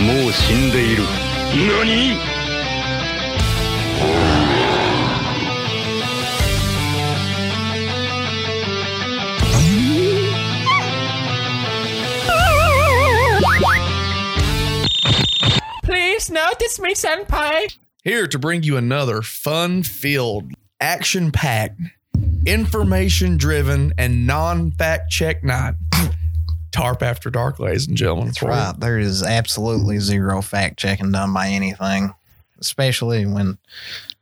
もう死んでいる何 Please notice me, Senpai. Here to bring you another fun filled, action packed, information driven, and non fact check night. Tarp After Dark, ladies and gentlemen. That's right. There is absolutely zero fact checking done by anything, especially when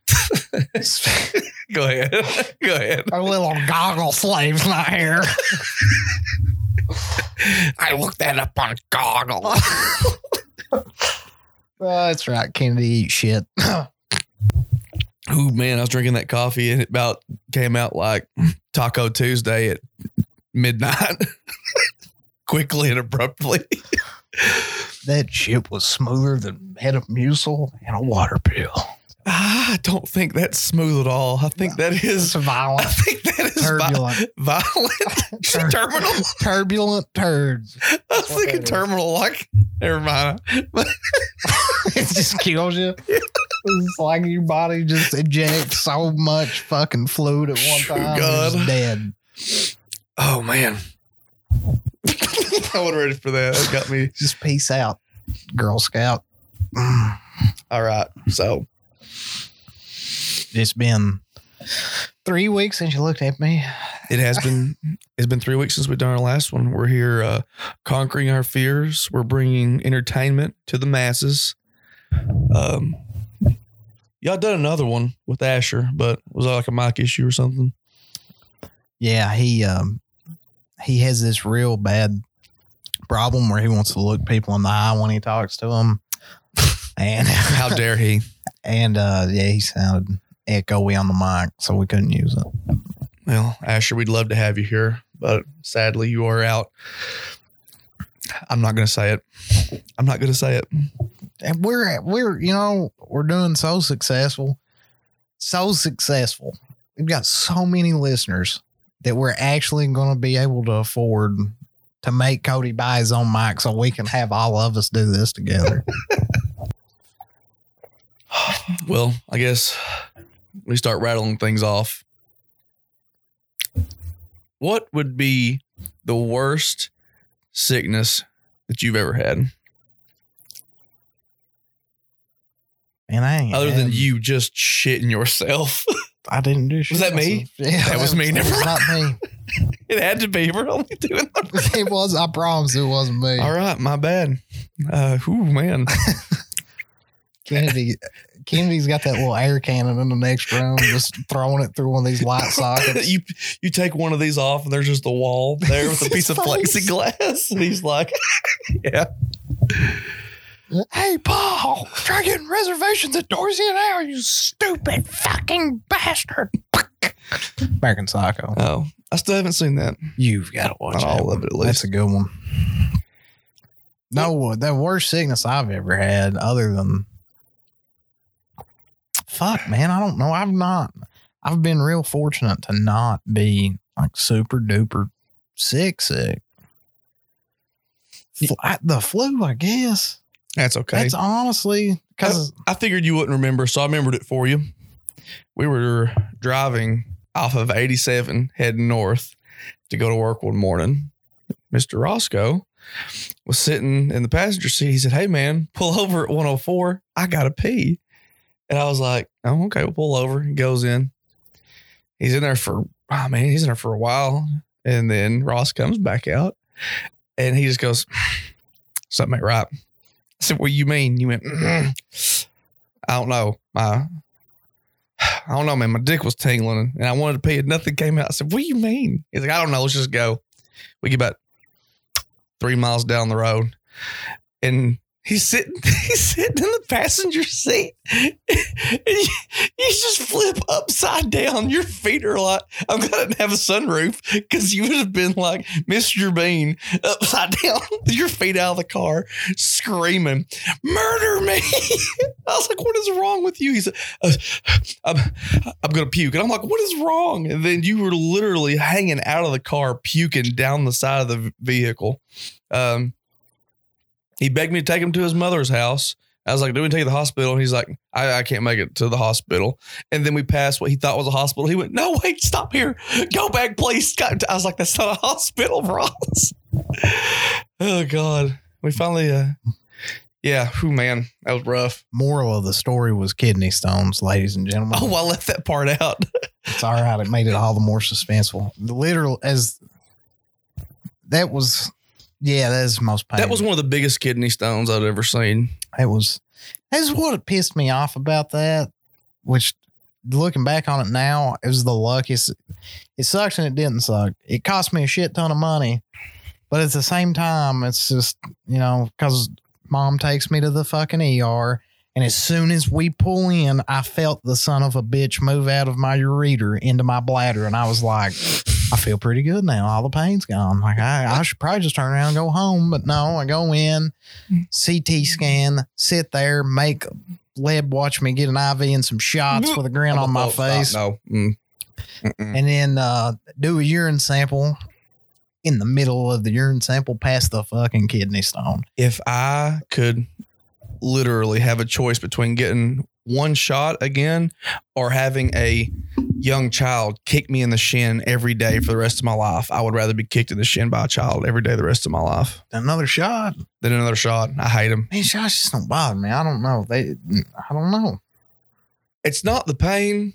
Go ahead. Go ahead. our little goggle slave's not here. I looked that up on Goggle. Oh, that's right. Kennedy eat shit. Ooh, man, I was drinking that coffee and it about came out like Taco Tuesday at midnight. Quickly and abruptly. that shit was smoother than Metamucil and a water pill. Ah, I don't think that's smooth at all. I think that It's is. I think that is vi- turbulent, violent. Tur- terminal. turbulent turds. I was thinking that is. terminal. Like, never mind. It just kills you. It's like your body just ejects so much fucking fluid at one time. God. You're dead. oh man, I wasn't ready for that. That got me. Just peace out, Girl Scout. All right, so It's been three weeks since you looked at me. It has been it's been three weeks since we've done our last one. We're here uh, conquering our fears. We're bringing entertainment to the masses. Um, y'all done another one with Asher, but was that like a mic issue or something? Yeah, he um he has this real bad problem where he wants to look people in the eye when he talks to them. And How dare he? and uh yeah, he sounded echoey on the mic, so we couldn't use it. Well, Asher, we'd love to have you here, but sadly you are out. I'm not gonna say it. I'm not gonna say it. And we're we're you know, we're doing so successful. So successful. We've got so many listeners that we're actually gonna be able to afford to make Cody buy his own mic so we can have all of us do this together. Well, I guess we start rattling things off. What would be the worst sickness that you've ever had, And I ain't other than you just shitting yourself? I didn't do shit. Was that me? Yeah, That was me, never not me. it had to be. We're only doing. it was. I promise it wasn't me. All right, my bad. Uh, ooh, man. Kennedy. Kennedy's got that little air cannon in the next room, just throwing it through one of these light sockets. you you take one of these off, and there's just a wall there with a piece of face. plexiglass, and he's like, "Yeah, hey, Paul, try getting reservations at Dorsia and Hour, you stupid fucking bastard. American Psycho. oh, I still haven't seen that. You've got to watch Not that all of it, at That's least. a good one. No, uh, the worst sickness I've ever had, other than fuck, man, I don't know. I've not. I've been real fortunate to not be like super duper sick, sick. Fl- I- the flu, I guess. That's okay. That's honestly because I figured you wouldn't remember, so I remembered it for you. We were driving off of 87 heading north to go to work one morning. Mr. Roscoe was sitting in the passenger seat. He said, Hey, man, pull over at 104. I got to pee. And I was like, Oh, okay, we'll pull over. He goes in. He's in there for, oh, man, he's in there for a while. And then Ross comes back out and he just goes, Something ain't right. I said, What do you mean? You went, "Mm, I don't know. My I don't know, man. My dick was tingling and I wanted to pee and nothing came out. I said, What do you mean? He's like, I don't know. Let's just go. We get about three miles down the road. And he's sitting, he's sitting in the passenger seat. And you, you just flip upside down. Your feet are like, I'm gonna have a sunroof because you would have been like Mr. Bean upside down, your feet out of the car, screaming, Murder me. I was like, What is wrong with you? He said, uh, I'm, I'm gonna puke. And I'm like, What is wrong? And then you were literally hanging out of the car, puking down the side of the vehicle. Um, He begged me to take him to his mother's house. I was like, "Do we take you to the hospital?" And he's like, I, "I can't make it to the hospital." And then we passed what he thought was a hospital. He went, "No, wait, stop here. Go back, please." God, I was like, "That's not a hospital, Ross." oh God, we finally, uh, yeah, whew, man, that was rough. Moral of the story was kidney stones, ladies and gentlemen. Oh, I left that part out. It's all right. It made it all the more suspenseful. The Literal as that was, yeah, that is most painful. that was one of the biggest kidney stones I'd ever seen. It was. That's what pissed me off about that. Which, looking back on it now, it was the luckiest. It sucks and it didn't suck. It cost me a shit ton of money, but at the same time, it's just you know because mom takes me to the fucking ER. And as soon as we pull in, I felt the son of a bitch move out of my ureter into my bladder. And I was like, I feel pretty good now. All the pain's gone. Like, I, I should probably just turn around and go home. But no, I go in, CT scan, sit there, make Led watch me get an IV and some shots with a grin on my face. No. Mm. And then uh, do a urine sample in the middle of the urine sample past the fucking kidney stone. If I could literally have a choice between getting one shot again or having a young child kick me in the shin every day for the rest of my life, I would rather be kicked in the shin by a child every day the rest of my life Another shot. Then another shot. I hate them. Man, shots just don't bother me. I don't know. They, I don't know. It's not the pain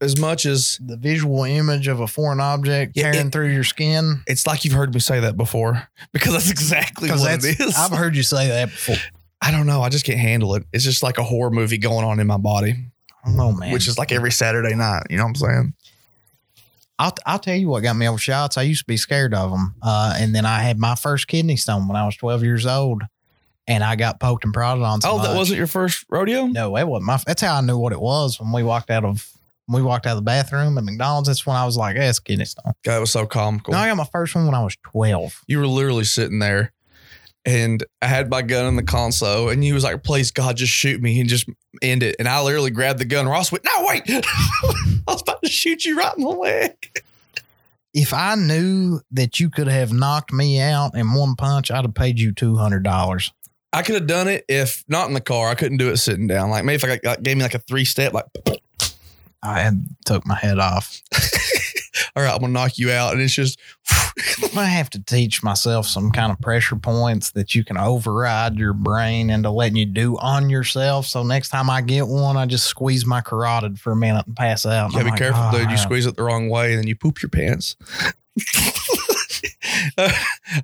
as much as The visual image of a foreign object Yeah, tearing it- through your skin. it's like you've heard me say that before because that's exactly what that's it is. I've heard you say that before. I don't know. I just can't handle it. It's just like a horror movie going on in my body, I man. which is like every Saturday night. You know what I'm saying? I'll, I'll tell you what got me over shots. I used to be scared of them. Uh, and then I had my first kidney stone when I was 12 years old. And I got poked and prodded on. So oh, that much. wasn't your first rodeo? No, it wasn't my. That's how I knew what it was when we walked out of when we walked out of the bathroom at McDonald's. That's when I was like, "Hey, it's kidney stone." God, that was so comical. No, I got my first one when I was twelve. you were literally sitting there and I had my gun in the console and he was like, please God, just shoot me and just end it. And I literally grabbed the gun. Ross went, no, wait. I was about to shoot you right in the leg. If I knew that you could have knocked me out in one punch, I'd have paid you two hundred dollars. I could have done it if not in the car. I couldn't do it sitting down. Like maybe if I got, gave me like a three step, like, I had took my head off. all right, I'm gonna knock you out. And it's just I have to teach myself some kind of pressure points that you can override your brain into letting you do on yourself. So next time I get one, I just squeeze my carotid for a minute and pass out. Yeah, I'm be like, careful, "Oh, dude. You squeeze it the wrong way and then you poop your pants.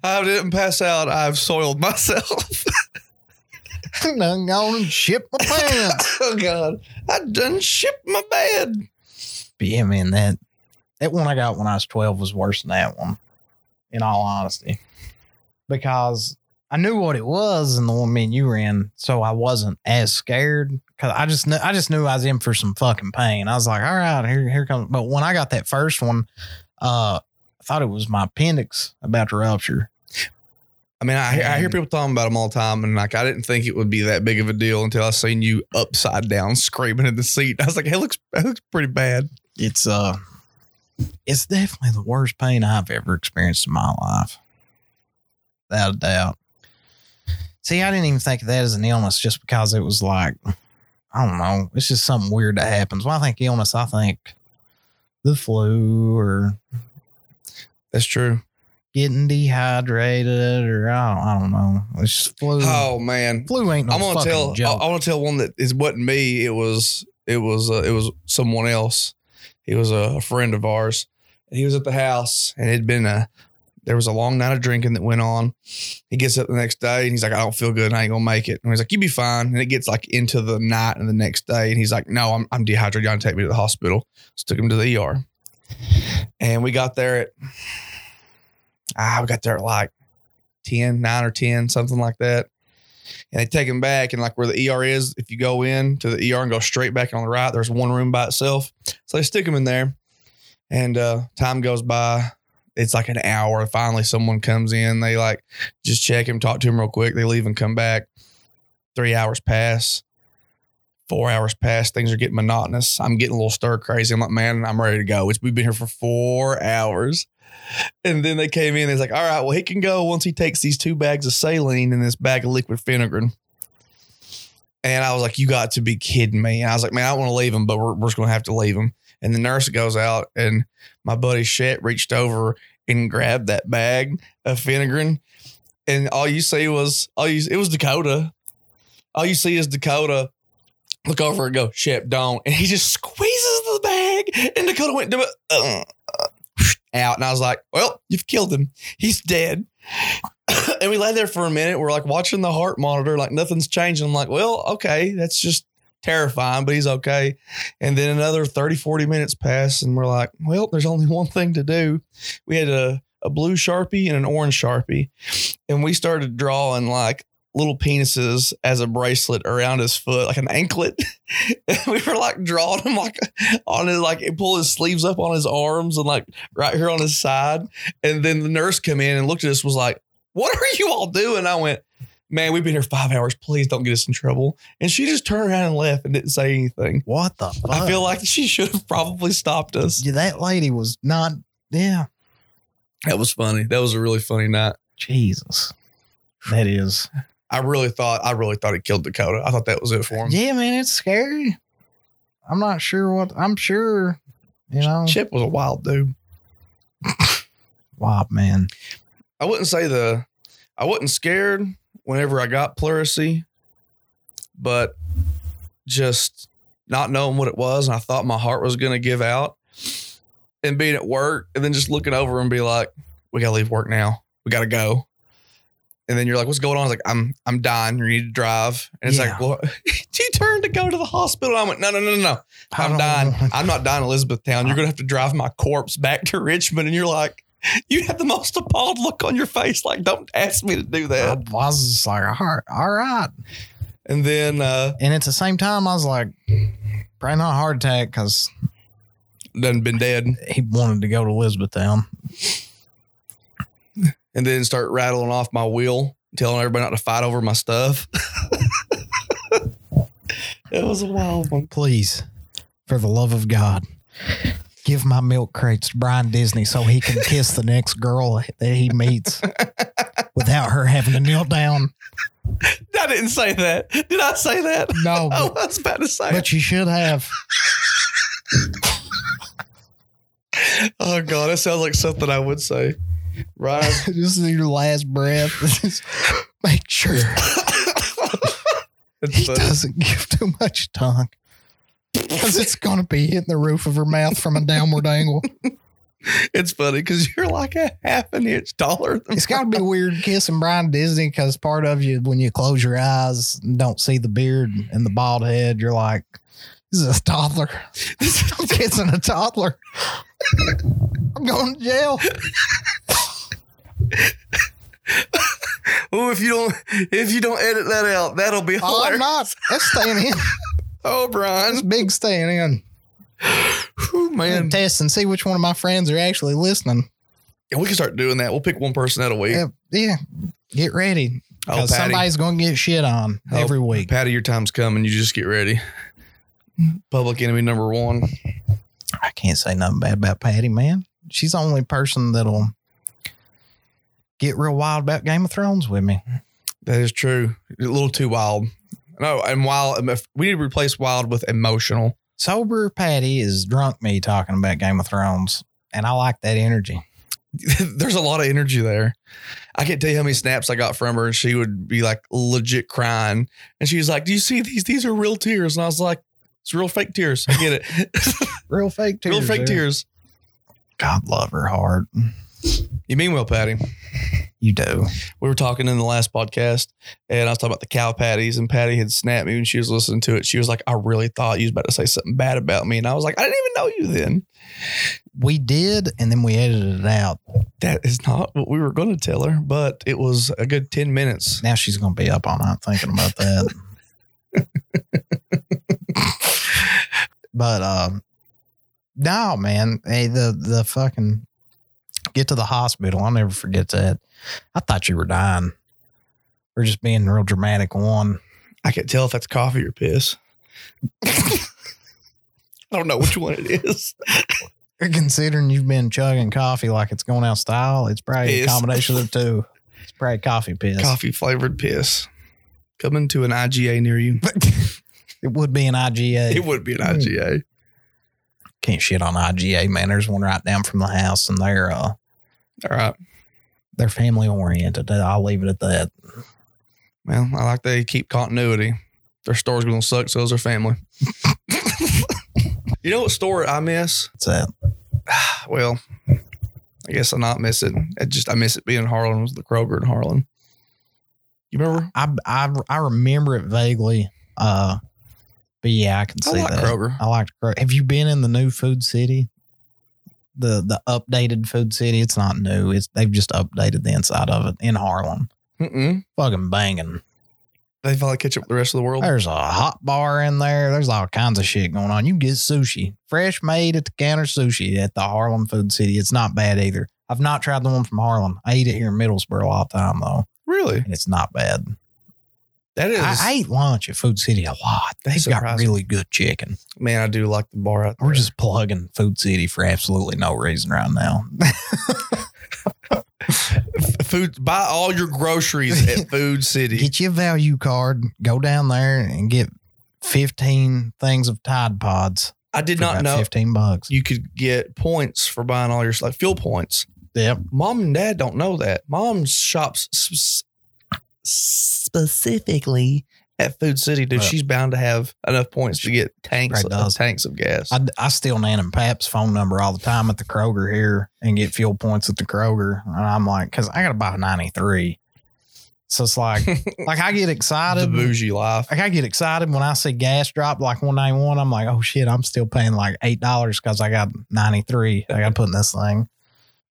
I didn't pass out. I've soiled myself. I done gone and shipped my pants. oh God, I done shipped my bed. but yeah, man, that that one I got when I was twelve was worse than that one. In all honesty, because I knew what it was and the one me and you were in, so I wasn't as scared. Cause I just knew, I just knew I was in for some fucking pain. I was like, all right, here here comes. But when I got that first one, uh, I thought it was my appendix about to rupture. I mean, I, I hear people talking about them all the time, and like I didn't think it would be that big of a deal until I seen you upside down screaming in the seat. I was like, "Hey, looks that looks pretty bad." It's uh, it's definitely the worst pain I've ever experienced in my life, without a doubt. See, I didn't even think of that as an illness just because it was like, I don't know, it's just something weird that happens. When I think illness, I think the flu or That's true. getting dehydrated or I don't, I don't know. It's just flu. Oh man, Flu ain't no I'm gonna tell. I, joke. I want to tell one that is wasn't me. It was it was uh, it was someone else. He was a, friend of ours. And he was at the house, and it'd been a there was a long night of drinking that went on. He gets up the next day, and he's like, "I don't feel good. I ain't gonna make it." And he's like, You'll be fine." And it gets like into the night and the next day, and he's like, "No, I'm I'm dehydrated. You gotta take me to the hospital." So took him to the ER, and we got there at ah, we got there at like 10, 9 or 10, something like that. And they take him back, and like where the ER is, if you go in to the ER and go straight back on the right, there's one room by itself. So they stick him in there, and uh, time goes by. It's like an hour. Finally, someone comes in. They like just check him, talk to him real quick. They leave and come back. Three hours pass. Four hours past, things are getting monotonous. I'm getting a little stir crazy. I'm like, man, I'm ready to go. It's, we've been here for four hours. And then they came in. It's like, all right, well, he can go once he takes these two bags of saline and this bag of liquid vinegar. And I was like, you got to be kidding me. And I was like, man, I want to leave him, but we're, we're just going to have to leave him. And the nurse goes out, and my buddy Shep reached over and grabbed that bag of vinegar. And all you see was, all you, it was Dakota. All you see is Dakota look over and go, Shep, don't. And he just squeezes the bag, and Dakota went to uh, uh, out. And I was like, well, you've killed him. He's dead. and we lay there for a minute. We're like watching the heart monitor, like nothing's changing. I'm like, well, okay, that's just terrifying, but he's okay. And then another 30, 40 minutes pass, and we're like, well, there's only one thing to do. We had a, a blue Sharpie and an orange Sharpie, and we started drawing like little penises as a bracelet around his foot, like an anklet. we were like drawing him like on his like pull his sleeves up on his arms and like right here on his side. And then the nurse came in and looked at us, was like, What are you all doing? I went, Man, we've been here five hours. Please don't get us in trouble. And she just turned around and left and didn't say anything. What the fuck? I feel like she should have probably stopped us. Yeah, that lady was not. Yeah, That was funny. That was a really funny night. Jesus. That is. I really thought I really thought he killed Dakota. I thought that was it for him. Yeah, man, it's scary. I'm not sure what. I'm sure. You know, Chip was a wild dude. wild man. I wouldn't say the I wasn't scared whenever I got pleurisy, but just not knowing what it was, and I thought my heart was gonna give out, and being at work, and then just looking over and be like, "We gotta leave work now. We gotta go." And then you're like, "What's going on?" I was like, "I'm I'm dying. You need to drive." And it's Yeah. like, "Well," she turned to go to the hospital. I went, "No, no, no, no, no. I'm don't dying. I'm not dying in Elizabethtown. You're gonna have to drive my corpse back to Richmond." And you're like, you have the most appalled look on your face, like, don't ask me to do that." I was just like, all right, all right. And then uh And at the same time, I was like, probably not a heart attack because done been dead. he wanted to go to Elizabethtown. And then start rattling off my wheel, telling everybody not to fight over my stuff. it was a wild one. Please, for the love of God, give my milk crates to Brian Disney so he can kiss the next girl that he meets without her having to kneel down. I didn't say that. Did I say that? No, I was about to say but you should have. Oh god, that sounds like something I would say. Ryan. This is your last breath. Make sure he funny. doesn't give too much tongue. Because it's going to be hitting the roof of her mouth from a downward angle. It's funny because you're like a half an inch taller than It's got to be weird kissing Brian Disney because part of you, when you close your eyes and don't see the beard and the bald head, you're like, this is a toddler. I'm kissing a toddler. I'm going to jail. Oh, if you don't if you don't edit that out, that'll be Oh, I'm not. That's staying in. Oh, Brian. big staying in. Whew, man. test and see which one of my friends are actually listening. Yeah, we can start doing that. We'll pick one person out a week. Yeah, yeah. get ready. Oh, Because Patty. somebody's going to get shit on Oh, every week. Patty, your time's coming. You just get ready. Public enemy number one. I can't say nothing bad about Patty, man. She's the only person that'll get real wild about Game of Thrones with me. That is true. A little too wild. No, and wild. Um, we need to replace wild with emotional. Sober Patty is drunk me talking about Game of Thrones, and I like that energy. There's a lot of energy there. I can't tell you how many snaps I got from her, and she would be like legit crying. And she was like, "Do you see these? These are real tears." And I was like, "It's real fake tears. I get it. Real fake tears. real fake there. tears." God love her heart. You mean well, Patty? You do. We were talking in the last podcast, and I was talking about the cow patties, and Patty had snapped me when she was listening to it. She was like, "I really thought you was about to say something bad about me," and I was like, "I didn't even know you then." We did, and then we edited it out. That is not what we were going to tell her, but it was a good ten minutes. Now she's going to be up all night thinking about that. but um, no, man. Hey, the the fucking get to the hospital. I'll never forget that. I thought you were dying. We're just being real dramatic. One, I can't tell if that's coffee or piss. I don't know which one it is. Considering you've been chugging coffee like it's going out style, it's probably a combination of the two. It's probably coffee piss. Coffee flavored piss. Coming to an IGA near you. It would be an IGA. It would be an IGA. Can't shit on IGA, man. There's one right down from the house, and they're uh All right. they're family oriented. I'll leave it at that. Well, I like they keep continuity. Their store's gonna suck, so is their family. you know what store I miss? What's that? Well, I guess I not miss it. I just I miss it being in Harlan. Was the Kroger in Harlan? You remember? I I I remember it vaguely. Uh, but yeah, I can I see like that. Kroger. I like Kroger. Have you been in the new Food City? The the updated Food City. It's not new. It's they've just updated the inside of it in Harlan. Mm-mm. Fucking banging. They finally catch up with the rest of the world. There's a hot bar in there. There's all kinds of shit going on. You can get sushi, fresh made at the counter sushi at the Harlan Food City. It's not bad either. I've not tried the one from Harlan. I eat it here in Middlesboro all the time though, Really? and it's not bad. That is, I, I eat lunch at Food City a lot. They've got surprising. really good chicken. man. I do like the bar out there. We're just plugging Food City for absolutely no reason right now. food. Buy all your groceries at Food City. Get your value card, go down there and get 15 things of Tide Pods. I did for not about know 15 bucks. you could get points for buying all your like fuel points. Yep. Mom and dad don't know that. Mom shops s- s- specifically at Food City, dude. Right. She's bound to have enough points to get tanks, does. tanks of gas. I, I steal Nan and Pap's phone number all the time at the Kroger here and get fuel points at the Kroger. And I'm like, because I got to buy 93. So it's like, like I get the excited. bougie life. Like I get excited when I see gas drop like 191. I'm like, oh shit, I'm still paying like $8 because I got 93. I got to put in this thing.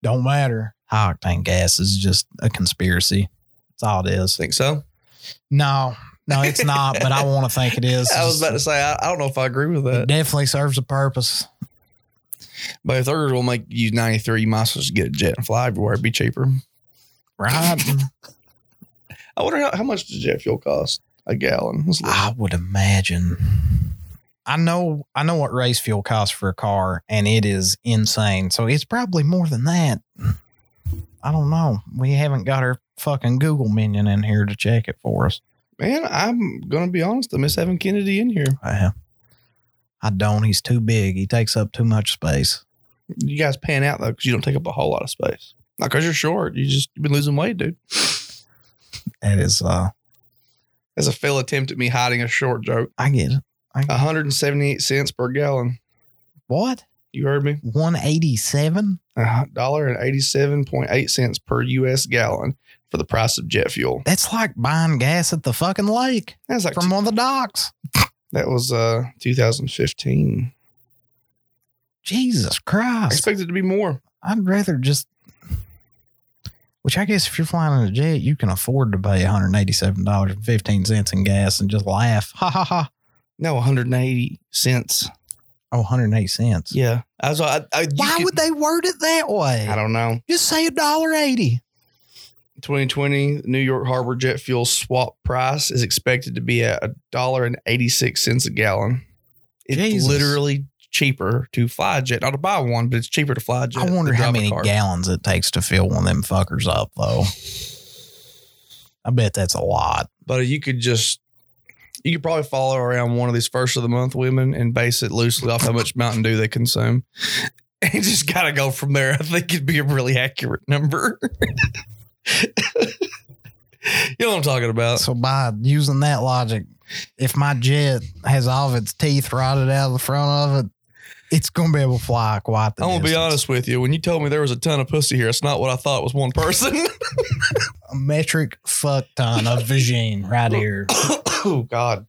Don't matter. High octane gas is just a conspiracy. That's all it is. Think so? No, no, it's not, but I want to think it is. I was about to say I, I don't know if I agree with It that. definitely serves a purpose. But if theirs will make you ninety three, you might as well just get a jet and fly everywhere. It'd be cheaper. Right? I wonder how, how much does jet fuel cost a gallon? I would imagine. I know I know what race fuel costs for a car, and it is insane. So it's probably more than that. I don't know. We haven't got our fucking Google minion in here to check it for us. Man, I'm gonna be honest. I miss having Kennedy in here. Uh, I don't. He's too big. He takes up too much space. You guys pan out though, because you don't take up a whole lot of space. Not because you're short. You just you've been losing weight, dude. That is, uh, As a failed attempt at me hiding a short joke. I get it. 178 cents per gallon. What? You heard me. One eighty seven? A dollar and 87.8 cents per US gallon for the price of jet fuel. That's like buying gas at the fucking lake That's like from one of the docks. that was uh 2015. Jesus Christ. I expected it to be more. I'd rather just, which I guess if you're flying in a jet, you can afford to pay $187.15 in gas and just laugh. Ha ha ha. No, 180 cents. Oh, 108 cents. Yeah, I was. I, I, Why could- would they word it that way? I don't know. Just say a dollar eighty. 2020 New York Harbor jet fuel swap price is expected to be at a dollar and 86 cents a gallon. It's Jesus. literally cheaper to fly a jet, not to buy one, but it's cheaper to fly a jet. I wonder how many gallons it takes to fill one of them fuckers up, though. I bet that's a lot. But you could just, you could probably follow around one of these first of the month women and base it loosely off how much Mountain Dew they consume. And just got to go from there. I think it'd be a really accurate number. you know what I'm talking about? So by using that logic, if my jet has all of its teeth rotted out of the front of it, it's gonna be able to fly quite the I'm gonna be honest with you. When you told me there was a ton of pussy here, it's not what I thought was one person. A metric fuck ton of vagine right here. oh God,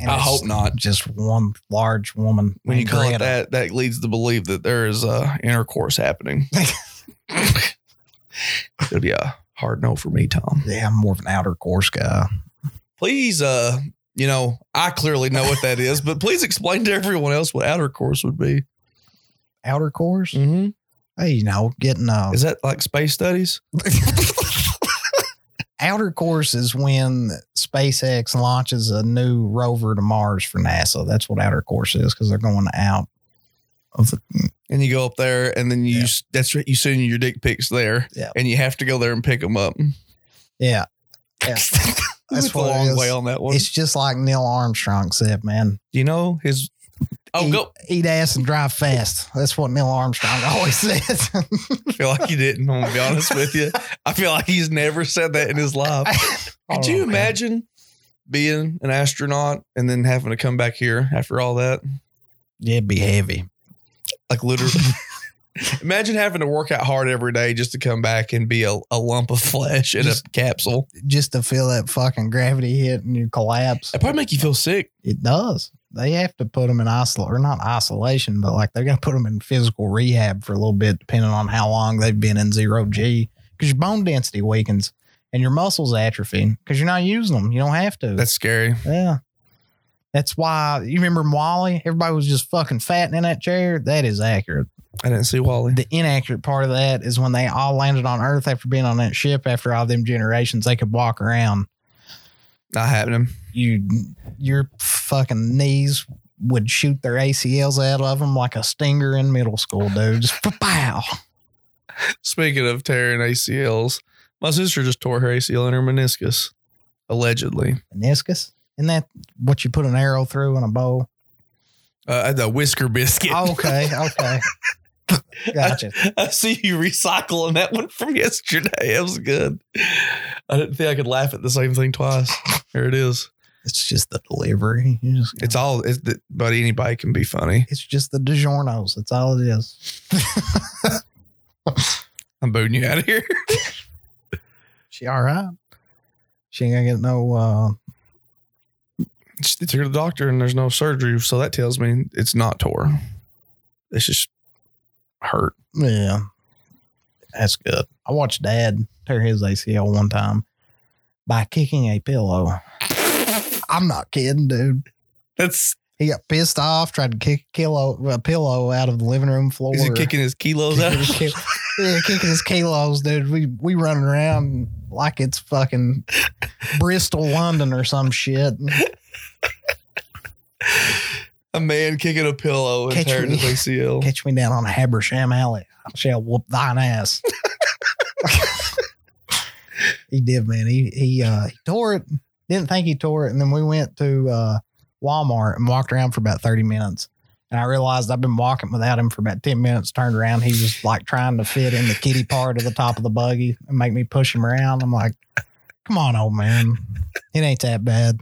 And I hope not. Just one large woman. When you call it that, that leads to believe that there is uh, intercourse happening. It'll be a hard no for me, Tom. Yeah, I'm more of an outer course guy. Please, uh, you know, I clearly know what that is, but please explain to everyone else what outer course would be. Outer course? Mm-hmm. Hey, you know, getting uh Is that like space studies? outer course is when SpaceX launches a new rover to Mars for NASA. That's what outer course is because they're going out of the. And you go up there, and then you yeah. that's right. You send your dick pics there, Yeah. and you have to go there and pick them up. Yeah, Yeah. That's a long way on that one. it's just like Neil Armstrong said, man. you know his. Oh, eat, go. eat ass and drive fast. That's what Neil Armstrong always says. I feel like he didn't. I'm gonna be honest with you. I feel like he's never said that in his life. Could oh, you Oh, man. imagine being an astronaut and then having to come back here after all that? Yeah, it'd be heavy. Like literally. imagine having to work out hard every day just to come back and be a, a lump of flesh in Just- a capsule. Just to feel that fucking gravity hit and you collapse. It probably make you feel sick. It does. They have to put them in isol or not isolation, but like they're going to put them in physical rehab for a little bit, depending on how long they've been in zero G, because your bone density weakens and your muscles atrophy because you're not using them. You don't have to. That's scary. yeah. That's why you remember WALL-E? Everybody was just fucking fatting in that chair. That is accurate. I didn't see WALL-E. The inaccurate part of that is when they all landed on Earth after being on that ship after all them generations, they could walk around. Not happening. You, your fucking knees would shoot their ACLs out of them like a stinger in middle school, dude. Just pow. Speaking of tearing ACLs, my sister just tore her ACL and her meniscus, allegedly. Meniscus. Isn't that what you put an arrow through in a bow? Uh, the whisker biscuit. Okay, okay. Gotcha. I see you recycling that one from yesterday. It was good. I didn't think I could laugh at the same thing twice. Here it is. It's just the delivery. Just, It's all, it's the, but anybody can be funny. it's just the DiGiorno's. That's all it is. I'm booting you out of here. She all right? She ain't gonna get no uh She took her to the doctor and there's no surgery. So that tells me it's not tore. It's just hurt. yeah. That's good. I watched dad tear his ACL one time by kicking a pillow. I'm not kidding, dude. That's, He got pissed off, tried to kick a, kilo, a pillow out of the living room floor. is he kicking his kilos out? His ki- yeah, kicking his kilos, dude. We we running around like it's fucking Bristol, London, or some shit. A man kicking a pillow and Catch tearing me. his ACL. Catch me down on a Habersham Alley. I shall whoop thine ass. he did, man. He he uh he tore it. Didn't think he tore it, and then we went to uh Walmart and walked around for about thirty minutes. And I realized I've been walking without him for about ten minutes. Turned around, he was like trying to fit in the kitty part of the top of the buggy and make me push him around. I'm like, "Come on, old man, it ain't that bad.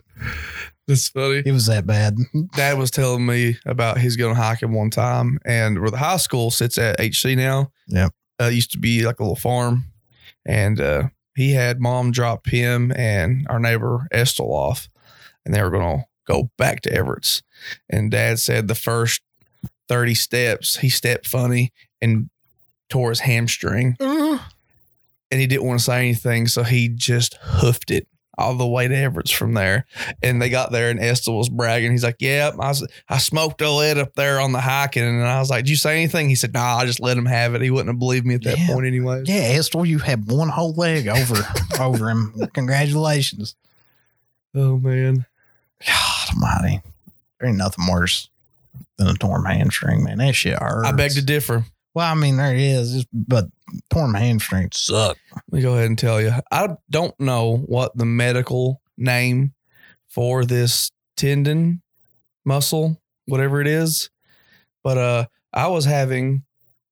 That's funny. It was that bad." Dad was telling me about he's going hiking one time, and where the high school sits at HC now. Yeah, Uh, used to be like a little farm, and uh, he had mom drop him and our neighbor Estel off, and they were going to go back to Everett's. And Dad said the first thirty steps he stepped funny and tore his hamstring, and he didn't want to say anything, so he just hoofed it all the way to Everett's from there. And they got there, and Estel was bragging. He's like, "Yeah, I, was, I smoked a lead up there on the hiking." And I was like, "Did you say anything?" He said, "Nah, I just let him have it. He wouldn't have believed me at that Yeah. point, anyway." Yeah, Esther, you had one whole leg over over him. Congratulations. Oh man, God almighty. There ain't nothing worse than a torn hamstring, man. That shit hurts. I beg to differ. Well, I mean, there it is, but torn hamstrings suck. Let me go ahead and tell you. I don't know what the medical name for this tendon, muscle, whatever it is, but uh, I was having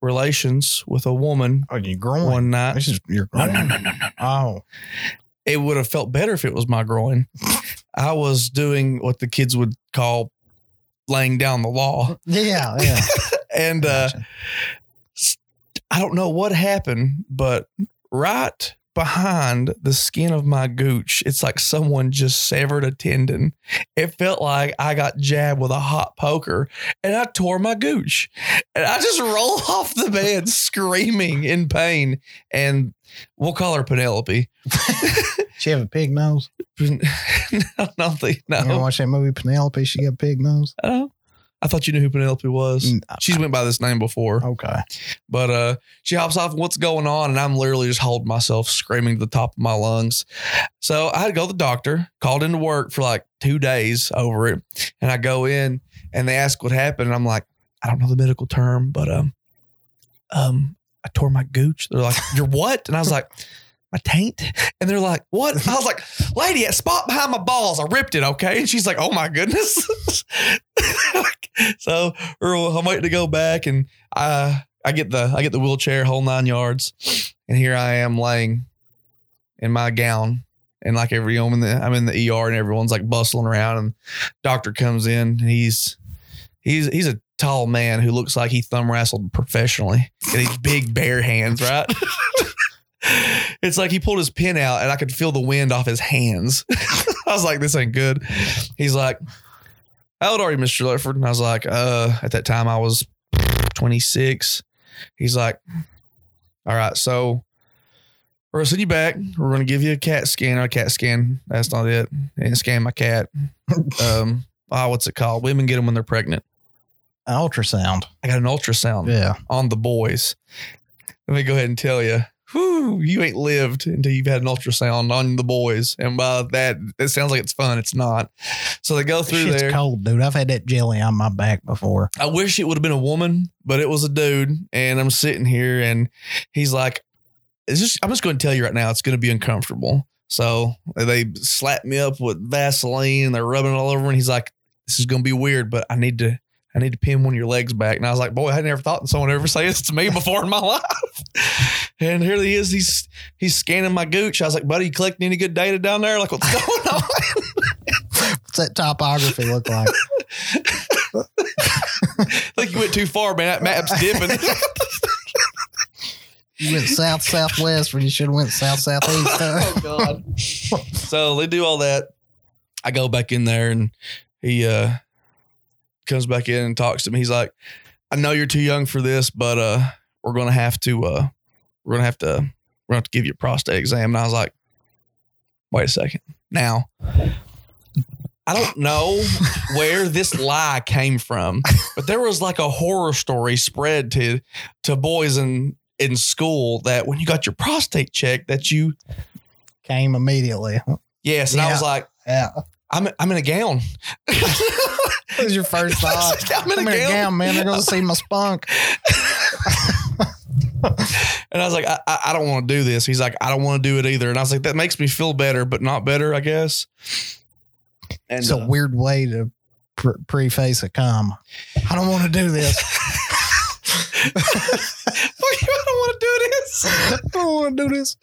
relations with a woman Oh, you groin. one night. This is your groin. no, no, no, no. no. Oh, it would have felt better if it was my groin. I was doing what the kids would call laying down the law. yeah, yeah. And uh, Gotcha. I don't know what happened, but right behind the skin of my gooch, it's like someone just severed a tendon. It felt like I got jabbed with a hot poker and I tore my gooch. And I just roll off the bed screaming in pain. And we'll call her Penelope. she have a pig nose. no, no, You ever watch that movie Penelope? She got a pig nose. Oh, I thought you knew who Penelope was. Mm, She's went by this name before. Okay. But uh, she hops off. What's going on? And I'm literally just holding myself, screaming to the top of my lungs. So I had to go to the doctor. Called into work for like two days over it, and I go in and they ask what happened, and I'm like, I don't know the medical term, but um, um, I tore my gooch. They're like, you're what? And I was like. My taint, and they're like, "What?" I was like, "Lady, a spot behind my balls. I ripped it, okay." And she's like, "Oh my goodness." so I'm waiting to go back, and I I get the I get the wheelchair, whole nine yards, and here I am laying in my gown, and like every I'm in the I'm in the ER, and everyone's like bustling around, and doctor comes in, and he's he's he's a tall man who looks like he thumb wrestled professionally, and these big bare hands, right? it's like he pulled his pin out, and I could feel the wind off his hands. I was like, this ain't good. He's like, how old are you, Mr. And I was like, uh, at that time I was 26. He's like, all right, so we're gonna send you back. We're gonna give you a CAT scan. or A CAT scan. That's not it. And scan my cat. Um, oh, what's it called? Women get them when they're pregnant. An ultrasound. I got an ultrasound Yeah. on the boys. Let me go ahead and tell you, whew, you ain't lived until you've had an ultrasound on the boys. And by that, it sounds like it's fun. It's not. So they go through Shit's there. cold, dude. I've had that jelly on my back before. I wish it would have been a woman, but it was a dude. And I'm sitting here and he's like, it's just, I'm just going to tell you right now, it's going to be uncomfortable. So they slap me up with Vaseline and they're rubbing it all over. And he's like, this is going to be weird, but I need to, I need to pin one of your legs back. And I was like, boy, I never thought someone ever say this to me before in my life. and here he is. He's, he's scanning my gooch. I was like, buddy, you collecting any good data down there? Like what's going on? What's that topography look like? like you went too far, man. That map's dipping. You went south southwest when you should have went south southeast. oh god. so they do all that. I go back in there and he uh comes back in and talks to me. He's like, I know you're too young for this, but uh we're gonna have to uh we're gonna have to we're gonna have to give you a prostate exam. And I was like, wait a second. Now I don't know where this lie came from, but there was like a horror story spread to to boys in in school that when you got your prostate checked that you Came immediately. Yes, and I was like, Yeah. I'm I'm in a gown. What was your first thought? I'm in a I'm in a gown. gown, man. They're gonna see my spunk. And I was like, I, I I don't want to do this. He's like, I don't want to do it either. And I was like, that makes me feel better, but not better, I guess. And It's a uh, weird way to pre- preface a com. I don't want to do this. fuck you, I don't want to do this. I don't want to do this.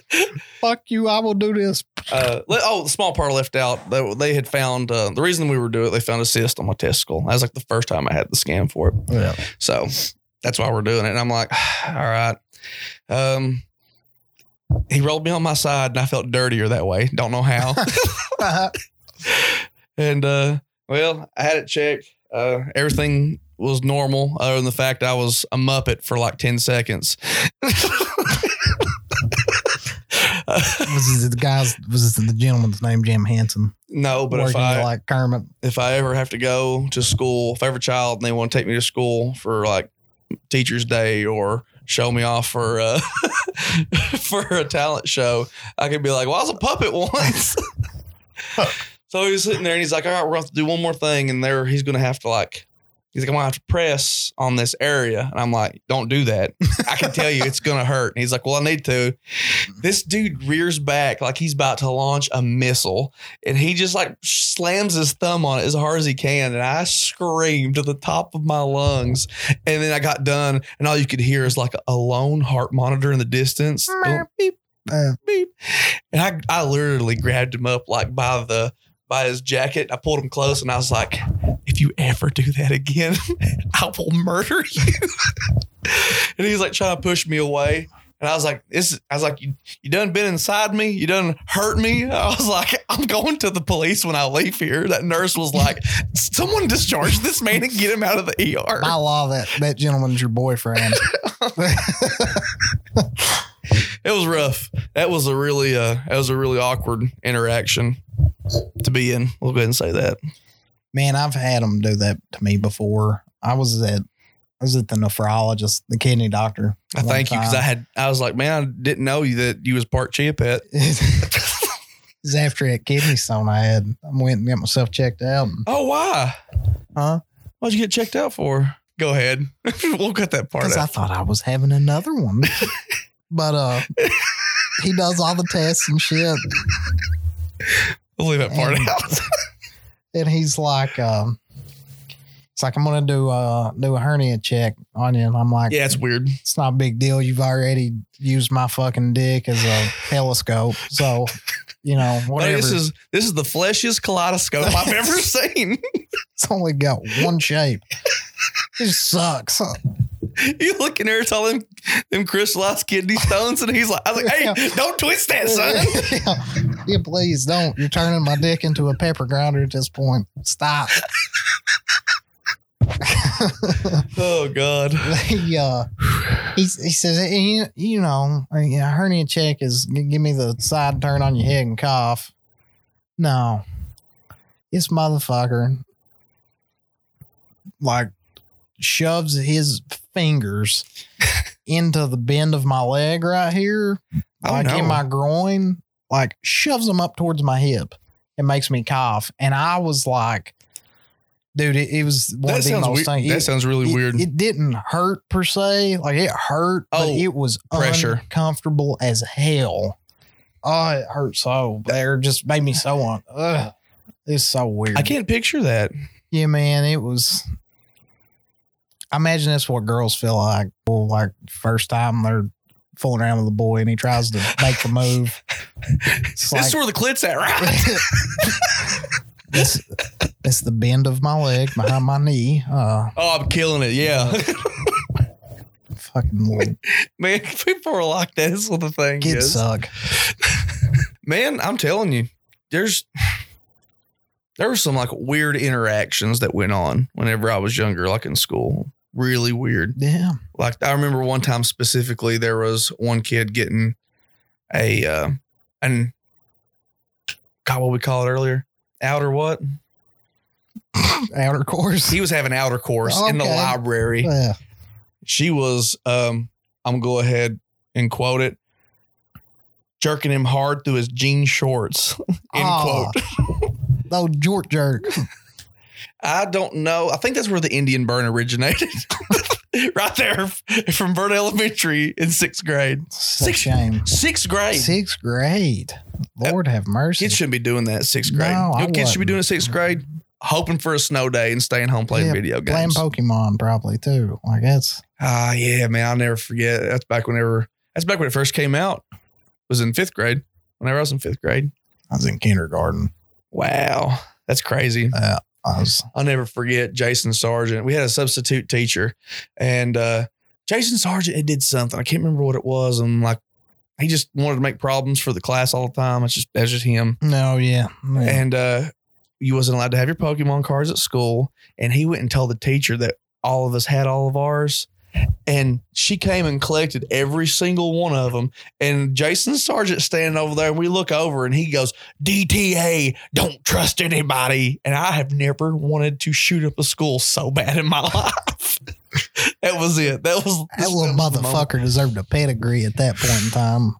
Fuck you. I will do this. Uh, oh, the small part left out. They, they had found uh, the reason we were doing it. They found a cyst on my testicle. That was like the first time I had the scan for it. Yeah. So that's why we're doing it. And I'm like, all right. Um, he rolled me on my side and I felt dirtier that way. Don't know how. and uh, well, I had it checked. Uh, everything was normal, other than the fact I was a muppet for like ten seconds. was it the guy's? Was it the gentleman's name Jim Henson? no, but if I like Kermit. if I ever have to go to school, if I have a child and they want to take me to school for like Teacher's Day or show me off for uh, for a talent show, I could be like, "Well, I was a puppet once." so he was sitting there and he's like, "All right, we're going to do one more thing," and there he's going to have to like. He's like, I'm gonna have to press on this area. And I'm like, don't do that. I can tell you it's gonna hurt. And he's like, Well, I need to. This dude rears back like he's about to launch a missile and he just like slams his thumb on it as hard as he can and i screamed to the top of my lungs and then i got done and all you could hear is like a lone heart monitor in the distance beep beep and i i literally grabbed him up like by the by his jacket i pulled him close and i was like if you ever do that again i will murder you and he's like trying to push me away and I was like, "This." I was like, "You, you done been inside me? You done hurt me?" I was like, "I'm going to the police when I leave here." That nurse was like, "Someone discharge this man and get him out of the ER." by law, that that gentleman's your boyfriend. It was rough. That was a really, uh, that was a really awkward interaction to be in. We'll go ahead and say that. Man, I've had them do that to me before. I was at I was at the nephrologist, the kidney doctor. I thank you because I had I was like, man, I didn't know you that you was part chia pet. it after that kidney stone I had. I went and got myself checked out. and- Oh, why? Huh? What'd you get checked out for? Go ahead. we'll cut that part Because I thought I was having another one. but uh he does all the tests and shit. We'll leave that part And- out. And he's like, um, it's like I'm gonna do uh do a hernia check on you. And I'm like, yeah, it's weird. it's not a big deal. You've already used my fucking dick as a telescope. So, you know, whatever. this is this is the fleshiest kaleidoscope I've ever seen. it's only got one shape. It sucks. you look in there, it's all them crystallized kidney stones, and he's like, I was like, hey, don't twist that, son. yeah. yeah, please don't. You're turning my dick into a pepper grinder at this point. Stop. Oh God. he, uh, he, he says, "Hey, you, you know, a hernia check is give me the side turn on your head and cough. No, this motherfucker like shoves his fingers into the bend of my leg right here, Oh, like no. in my groin, like shoves them up towards my hip. It makes me cough, and I was like, dude, it, it was one That of the sounds most things. That it- sounds really it, weird. It didn't hurt per se. Like it hurt, but Oh, it was pressure. uncomfortable as hell. Oh, it hurt so. There just made me so on. Ugh. It's so weird. I can't picture that. Yeah, man. It was. I imagine that's what girls feel like. Well, like first time they're fooling around with a boy and he tries to make the move. It's this is where the clit's at, right? It's, it's the bend of my leg behind my knee. Uh, oh, I'm killing it. Yeah. fucking little Man, people are like that. This is what the thing kids is. suck. Man, I'm telling you, there's there were some like weird interactions that went on whenever I was younger, like in school. Really weird. Yeah. Like I remember one time specifically, there was one kid getting a uh, an God, what we call it earlier, outer what? Outer course. He was having outer course in the library. Yeah. She was, um, I'm gonna go ahead and quote it, jerking him hard through his jean shorts. End Aw. quote. Oh, jort jerk. I don't know. I think that's where the Indian burn originated. right there from Burn Elementary in sixth grade. Such a Six- shame. Sixth grade. Sixth grade. Lord have mercy. Kids shouldn't be doing that sixth grade. No, you know, I kids should be doing it sixth grade, hoping for a snow day and staying home playing Yeah, video games. Playing. Pokemon probably too. Like that's Ah, yeah, man. I'll never forget. That's back whenever that's back when it first came out. It was in fifth grade. Whenever I was in fifth grade. I was in kindergarten. Wow. That's crazy. Uh, I'll never forget Jason Sargent. We had a substitute teacher, and uh, Jason Sargent had did something. I can't remember what it was. And like, he just wanted to make problems for the class all the time. It's just that's just him. no, yeah, yeah. And uh, you wasn't allowed to have your Pokemon cards at school. And he went and told the teacher that all of us had all of ours. And she came and collected every single one of them. And Jason Sargent standing over there, and we look over, and he goes, "DTA, don't trust anybody." And I have never wanted to shoot up a school so bad in my life. that was it. That was that little motherfucker deserved a pedigree at that point in time.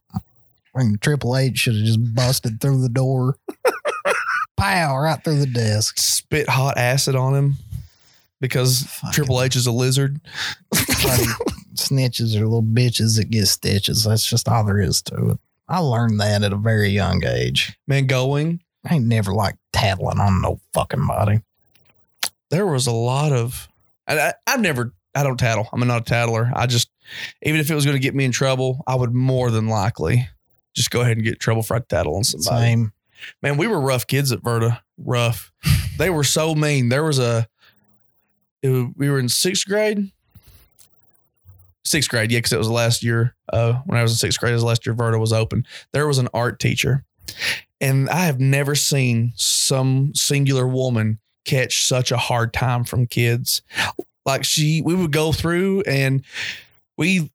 I mean, Triple H should have just busted through the door. Pow, right through the desk. Spit hot acid on him because Fucking- Triple H is a lizard. Snitches are little bitches that get stitches. That's just all there is to it. I learned that at a very young age. Man, going I ain't never like tattling on no fucking body. there was a lot of I, I, I've never I don't tattle. I'm not a tattler. I just even if it was going to get me in trouble, I would more than likely just go ahead and get in trouble for I tattle on somebody. Same. Man, we were rough kids at Verta. Rough. they were so mean. There was a it we were in sixth grade. Sixth grade, yeah, because it was last year. Uh, when I was in sixth grade, it was last year Verta was open. There was an art teacher, and I have never seen some singular woman catch such a hard time from kids. Like she, we would go through and we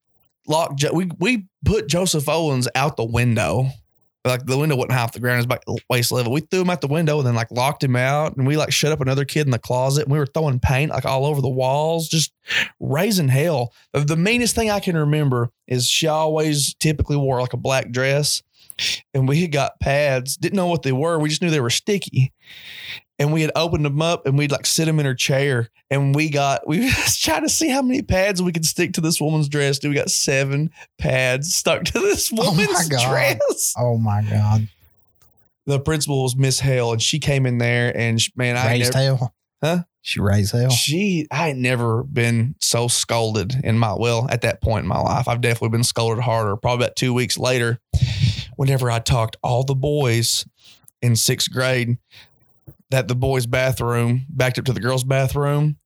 locked. We we put Joseph Owens out the window like the window wasn't half the ground, it was waist level. We threw him out the window and then like locked him out. And we like shut up another kid in the closet and we were throwing paint like all over the walls, just raising hell. The meanest thing I can remember is she always typically wore like a black dress. And we had got pads, didn't know what they were. We just knew they were sticky. And we had opened them up and we'd like sit them in her chair. And we got, we was trying to see how many pads we could stick to this woman's dress. Dude, we got seven pads stuck to this Oh woman's God. dress Oh my God. the principal was Miss Hale, and she came in there, and she, man, I raised never, hell. Huh? She raised hell. she, I had never been so scolded in my well at that point in my life. I've definitely been scolded harder. Probably about two weeks later, whenever I talked all the boys in sixth grade that the boys' bathroom backed up to the girls' bathroom,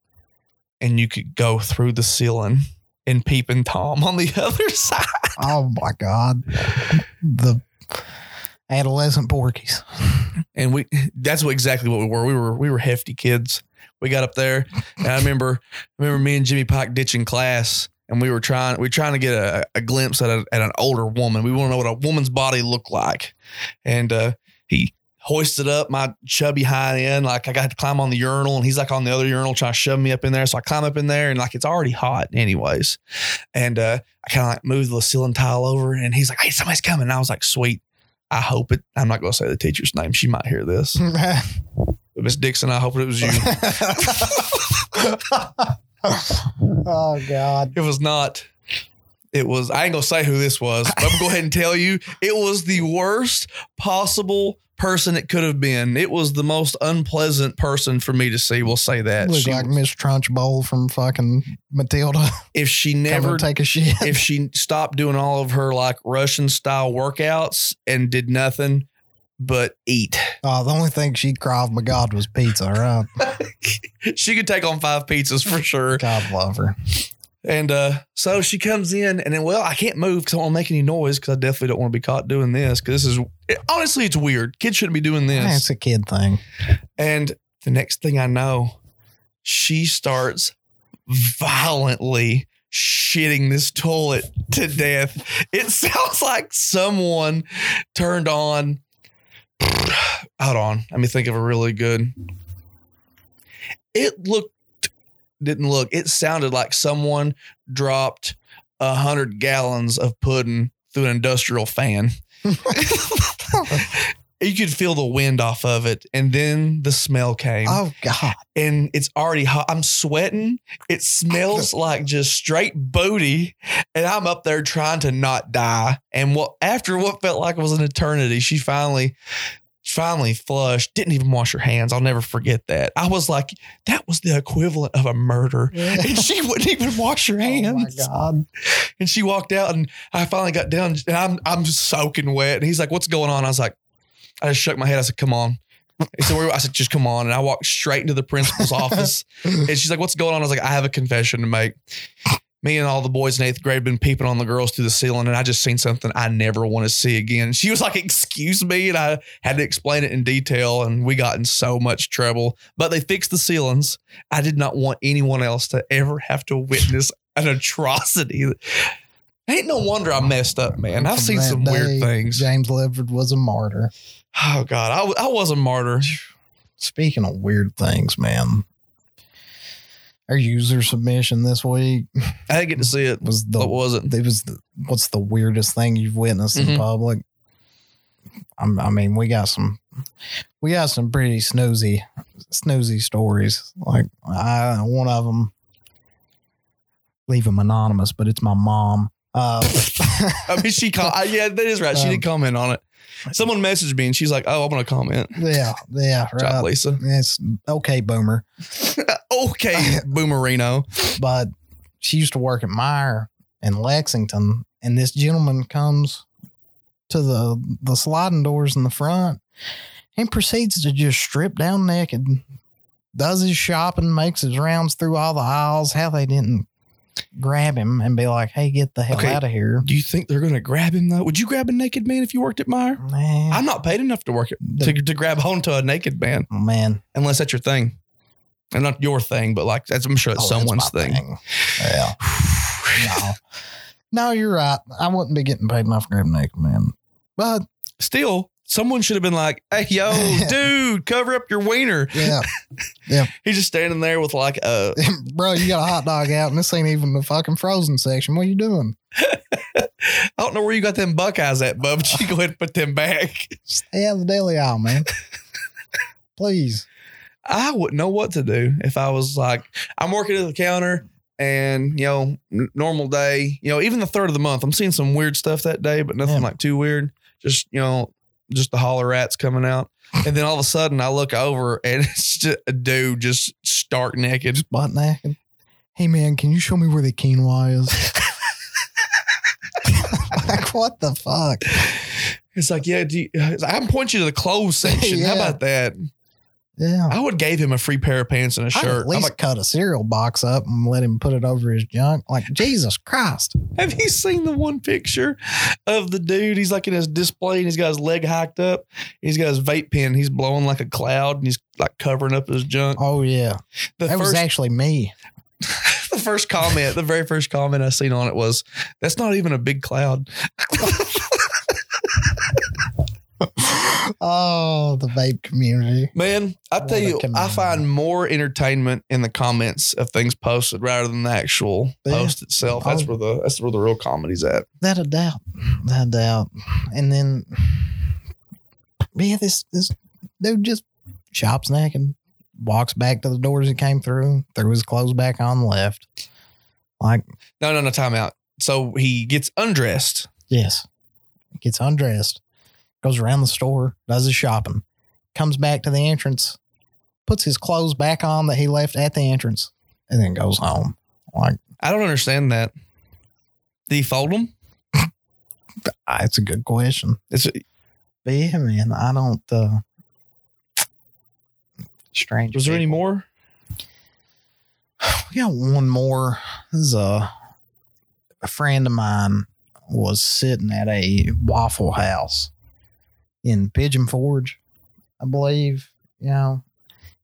and you could go through the ceiling and peeping Tom on the other side. Oh my God. The adolescent porkies. and we that's what exactly what we were. We were we were hefty kids. We got up there, and I remember I remember me and Jimmy Pike ditching class, and we were trying we were trying to get a, a glimpse at, a, at an older woman. We want to know what a woman's body looked like, and uh, he hoisted up my chubby hind end like I got to climb on the urinal, and he's like on the other urinal trying to shove me up in there. So I climb up in there, and like it's already hot anyways, and uh, I kind of like move the ceiling tile over, and he's like, "Hey, somebody's coming." And I was like, "Sweet." I hope it. I'm not going to say the teacher's name. She might hear this. But Miss Dixon, I hope it was you. oh God. it was not. It was. I ain't gonna say who this was. But I'm gonna go ahead and tell you. It was the worst possible person it could have been. It was the most unpleasant person for me to see. We'll say that. Look She- like Miss Trunchbull from fucking Matilda. if she never take a shit. if she stopped doing all of her like Russian style workouts and did nothing but eat. Oh, the only thing she cried, my God, was pizza, right? she could take on five pizzas for sure. God love her. And uh, so she comes in, and then, well, I can't move because I don't want to make any noise because I definitely don't want to be caught doing this because this is it- honestly, it's weird. Kids shouldn't be doing this. It's a kid thing. And the next thing I know, she starts violently shitting this toilet to death. It sounds like someone turned on. Hold on. Let me think of a really good. It looked, didn't look, it sounded like someone dropped a hundred gallons of pudding through an industrial fan. you could feel the wind off of it. And then the smell came Oh God. and it's already hot. I'm sweating. It smells like just straight booty. And I'm up there trying to not die. And what after what felt like it was an eternity, she finally finally flushed, didn't even wash her hands. I'll never forget that. I was like, that was the equivalent of a murder. And she wouldn't even wash her hands. Oh my. God. And she walked out and I finally got down and I'm I'm soaking wet. And he's like, What's going on? I was like, I just shook my head. I said, Come on. He said? I said, just come on. And I walked straight into the principal's office. And she's like, What's going on? I was like, I have a confession to make. Me and all the boys in eighth grade been peeping on the girls through the ceiling, and I just seen something I never want to see again. She was like, Excuse me. And I had to explain it in detail, and we got in so much trouble. But they fixed the ceilings. I did not want anyone else to ever have to witness an atrocity. Ain't no wonder I messed up, man. I've From seen some weird things. James Ledford was a martyr. Oh, God. I, I was a martyr. Speaking of weird things, man. Our user submission this week I didn't get to see it. was the What was it? it was the, what's the weirdest thing you've witnessed Mhm. in public? I'm, I mean, we got some, we got some pretty snoozy, snoozy stories. Like I, one of them, leave them anonymous, but it's my mom. Uh, I mean, she I, yeah, that is right. She Um, did comment on it. Someone messaged me and she's like, "Oh, I'm gonna comment." yeah, yeah, Job, right. Lisa. It's okay, boomer. okay, Boomerino. but she used to work at Meijer in Lexington, and this gentleman comes to the the sliding doors in the front and proceeds to just strip down naked, does his shopping, makes his rounds through all the aisles. How they didn't grab him and be like, "Hey, get the hell Okay. out of here!" Do you think they're gonna grab him though? Would you grab a naked man if you worked at Meijer? Man, I'm not paid enough to work at, to, to grab onto a naked man oh, man, unless that's your thing, and not your thing, but like that's I'm sure it's Oh, that's someone's my thing. Yeah, no, no, you're right. I wouldn't be getting paid enough to grab a naked man, but Still, someone should have been like, "Hey, yo, dude, cover up your wiener." Yeah. Yeah. He's just standing there with like a. Bro, you got a hot dog out and this ain't even the fucking frozen section. What are you doing? I don't know where you got them Buckeyes at, bub. But you go ahead and put them back. Stay out of the deli aisle, man. Please. I wouldn't know what to do if I was like, I'm working at the counter and, you know, n- normal day, you know, even the third of the month, I'm seeing some weird stuff that day, but nothing Yeah. like too weird. Just, you know, just the holler rats coming out. And then all of a sudden I look over and it's just a dude just stark naked. Just Butt naked. Hey man, can you show me where the quinoa is? like what the fuck? It's like, yeah, do you, I'm pointing you to the clothes section. How about that? Yeah. I would gave him a free pair of pants and a I'd shirt. at I'm least like, cut a cereal box up and let him put it over his junk. Like Jesus Christ. Have you seen the one picture of the dude? He's like in his display and he's got his leg hiked up. He's got his vape pen. He's blowing like a cloud and he's like covering up his junk. Oh yeah. The that was actually me. the first comment, the very first comment I seen on it was, "That's not even a big cloud." oh, the vape community. Man, I tell you, I find more entertainment in the comments of things posted rather than the actual Yeah. post itself. That's Oh. where the that's where the real comedy's at. That a doubt. That a doubt. And then yeah, this this dude just shops naked, walks back to the doors he came through, threw his clothes back on, left. Like, No, no, no, time out. So he gets undressed. yes. Gets undressed, goes around the store, does his shopping, comes back to the entrance, puts his clothes back on that he left at the entrance, and then goes home. Like, I don't understand that. Did he fold them? ah, it's a good question. It's But yeah, man, I don't uh strange. was there any more? We got one more. This is a a friend of mine was sitting at a Waffle House in Pigeon Forge, I believe. You know,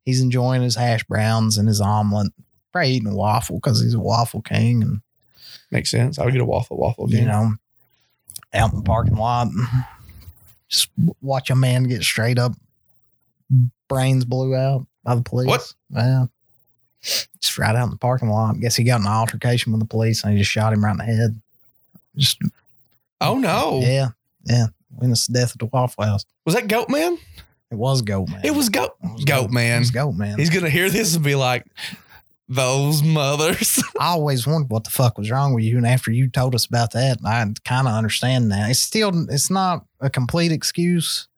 he's enjoying his hash browns and his omelet. Probably eating a waffle because he's a waffle king, and Makes sense. I would get a waffle waffle you know, out in the parking lot, just watch a man get straight up brains blew out by the police. What? Yeah. Just right out in the parking lot. Guess he got in an altercation with the police and he just shot him right in the head. Just Oh no. yeah, yeah. Witness the death at the Waffle House. Was that Goat Man? It was Goat Man. It was Goat It was Goat It Man. was Goat Man. He's gonna hear this and be like, those mothers. I always wondered what the fuck was wrong with you, and after you told us about that, I kind of understand now. It's still, it's not a complete excuse,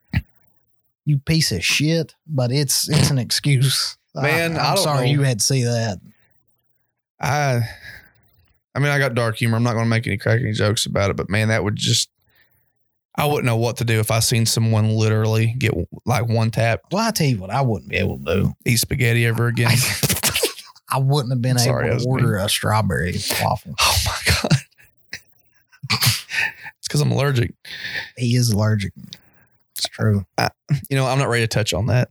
you piece of shit, but it's it's an excuse. Man, I, am don't sorry know. you had to see that. I I mean I got dark humor. I'm not gonna make any cracking jokes about it, but man, that would just I wouldn't know what to do if I seen someone literally get like one tap, Well, I tell you what, I wouldn't be able to do. eat spaghetti ever again. I wouldn't have been sorry, able to order a strawberry waffle. oh my god. it's because I'm allergic. He is allergic. It's true. You know, I'm not ready to touch on that.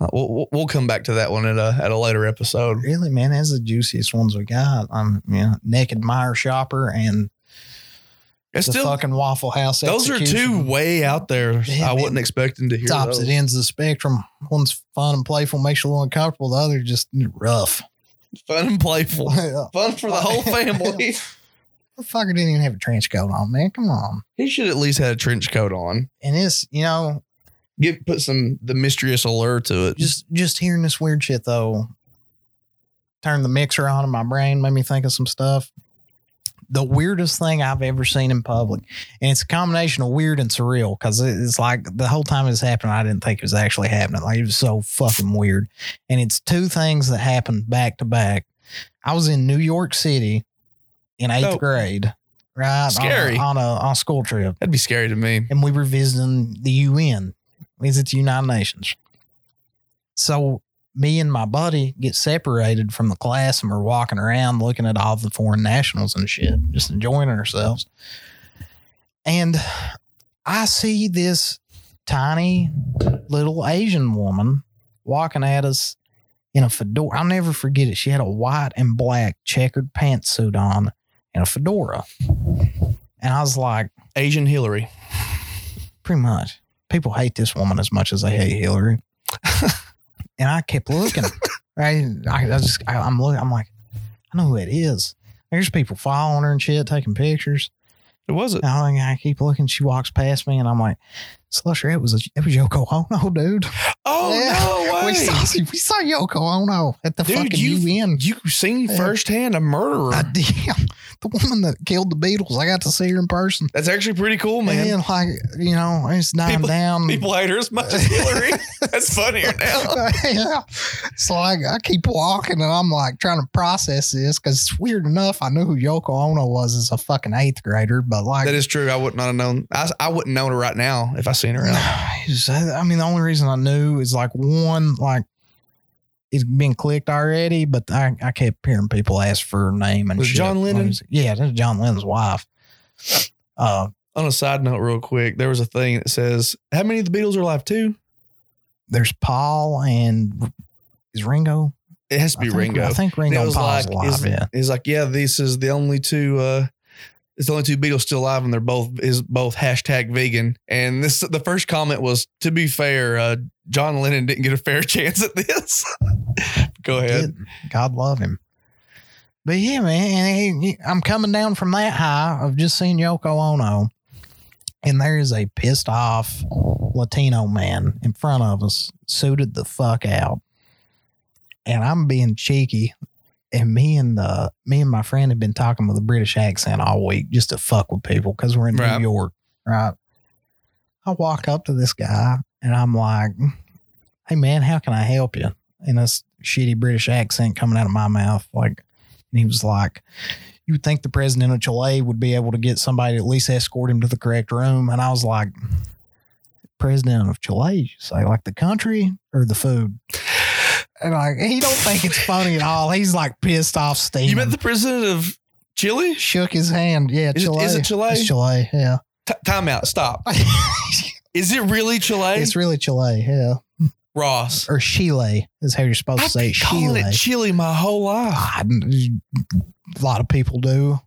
Uh, we'll, we'll- we'll come back to that one at a at a later episode. Really, man, that's the juiciest ones we got. I'm yeah, naked Meijer shopper and It's the still fucking Waffle House. those are two way out there. Yeah, I wasn't expecting to hear tops those. at ends of the spectrum. One's fun and playful, makes you a little uncomfortable. The other just rough. Fun and playful. Fun for the whole family. The fucker didn't even have a trench coat on, man. Come on. he should at least had a trench coat on. And it's you know Get put some the mysterious allure to it. just just hearing this weird shit though. Turned the mixer on in my brain, made me think of some stuff. The weirdest thing I've ever seen in public, and it's a combination of weird and surreal because it's like the whole time it was happening, I didn't think it was actually happening. Like it was so fucking weird. And it's two things that happened back to back. I was in New York City in eighth Dope. grade, right? on a- Scary. on a, on a school trip That'd be scary to me. and we were visiting the UN, visit the United Nations. So me and my buddy get separated from the class and we're walking around looking at all the foreign nationals and shit, just enjoying ourselves. And I see this tiny little Asian woman walking at us in a fedora. I'll never forget it. She had a white and black checkered pantsuit on and a fedora. And I was like, Asian Hillary. pretty much. People hate this woman as much as they hate Hillary. and I kept looking. I, I, I just, I, I'm looking. I'm like, I know who it is. There's people following her and shit, taking pictures. It was it. I, I keep looking. She walks past me, and I'm like, Slusher, it was a, it was Yoko Ono, dude. Oh Yeah. no way! We saw, we saw Yoko Ono at the Dude, fucking you UN. you seen Yeah. firsthand a murderer. I did. The woman that killed the Beatles, I got to see her in person. That's actually pretty cool, man. Man, like, you know, it's dying People- down. People hate her as much as Hillary. That's funnier now. yeah. So I, I keep walking and I'm like trying to process this because it's weird enough. I knew who Yoko Ono was as a fucking eighth grader, but like, That is true. I would not have known. I, I wouldn't know her right now if I seen her out. I mean, the only reason I knew is like one, like it's been clicked already, but I, I kept hearing people ask for her name and Was shit. John Lennon? Yeah, that's John Lennon's wife. Uh, On a side note, real quick, there was a thing that says, "How many of the Beatles are alive too?" there's Paul and is Ringo. It has to I be think, Ringo. I think Ringo and Paul's like, alive. is, yeah. He's like, yeah, this is the only two. uh It's the only two Beatles still alive, and they're both is both hashtag vegan. And this the first comment was, to be fair, uh John Lennon didn't get a fair chance at this. Go ahead. God love him. But yeah, man, I'm coming down from that high of just seeing Yoko Ono, and there is a pissed off Latino man in front of us, suited the fuck out, and I'm being cheeky. And me and the me and my friend had been talking with a British accent all week just to fuck with people because we're in Right. New York, right? I walk up to this guy and I'm like, "Hey man, how can I help you?" In this shitty British accent coming out of my mouth, like, and he was like, "You would think the president of Chile would be able to get somebody to at least escort him to the correct room?" And I was like, "President of Chile? You say like the country or the food?" And like he don't think it's funny at all. He's like pissed off, steaming. You met the president of Chile? shook his hand. Yeah, Is Chile. is it Chile? It's Chile. Yeah, T- time out. Stop. Is it really Chile? it's really Chile. Yeah, Ross. or Chile is how you're supposed to I've say Chile. it Chile my whole life. I- a lot of people do.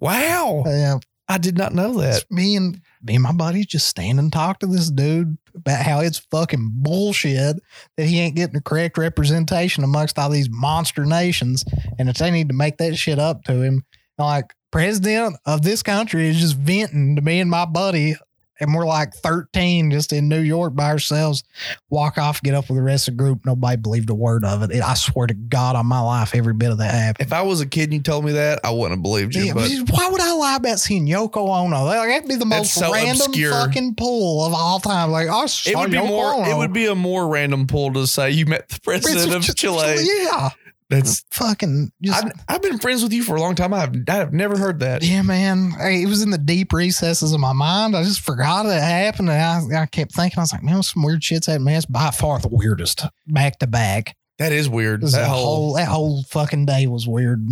Wow. Yeah, I did not know that. It's me and me and my buddies just stand and talk to this dude about how it's fucking bullshit that he ain't getting the correct representation amongst all these monster nations, and that they need to make that shit up to him. Like president of this country is just venting to me and my buddy, and we're like thirteen just in New York by ourselves. Walk off, get up with the rest of the group. Nobody believed a word of it. It- I swear to God on my life, every bit of that happened. If I was a kid and you told me that, I wouldn't have believed you. Yeah, but why would I lie about seeing Yoko Ono? Like, that'd be the most so random obscure. fucking pull of all time. Like, I saw it would be Yoko more. Ono. It would be a more random pull to say you met the president of Chile. Yeah, That's. fucking. Just, I've, I've been friends with you for a long time. I've I've never heard that. yeah, man. Hey, it was in the deep recesses of my mind. I just forgot it happened, and I, I kept thinking. I was like, man, some weird shit's happened. Man, it's by far the weirdest back to back. That is weird. This That whole, that whole fucking day was weird.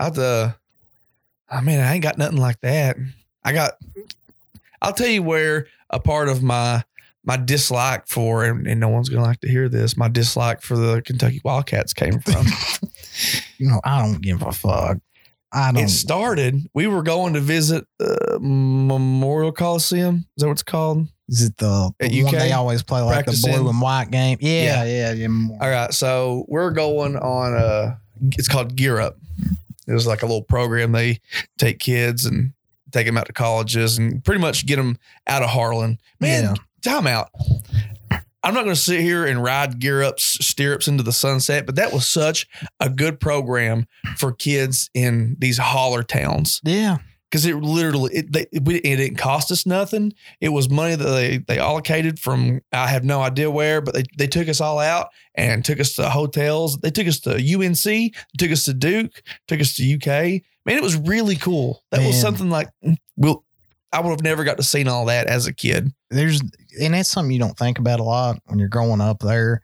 I'd uh. I mean, I ain't got nothing like that. I got. I'll tell you where a part of my my dislike for, and, and no one's gonna like to hear this. My dislike for the Kentucky Wildcats came from. You know, I don't give a fuck. I don't. it started. We were going to visit uh, Memorial Coliseum. Is that what it's called? Is it the, the one UK? they always play like the blue and white game? Yeah, yeah, yeah. All right, so we're going on a. It's called Gear Up. It was like a little program. They take kids and take them out to colleges and pretty much get them out of Harlan. Man, Yeah. Time out. I'm not going to sit here and ride Gear Up's stirrups into the sunset, but that was such a good program for kids in these holler towns Yeah. because it literally it, they, it, it didn't cost us nothing. It was money that they they allocated from I have no idea where, but they they took us all out and took us to hotels. They took us to UNC, took us to Duke, took us to UK. Man, it was really cool. That was something like mm, well, I would have never got to see all that as a kid. There's, and that's something you don't think about a lot when you're growing up there.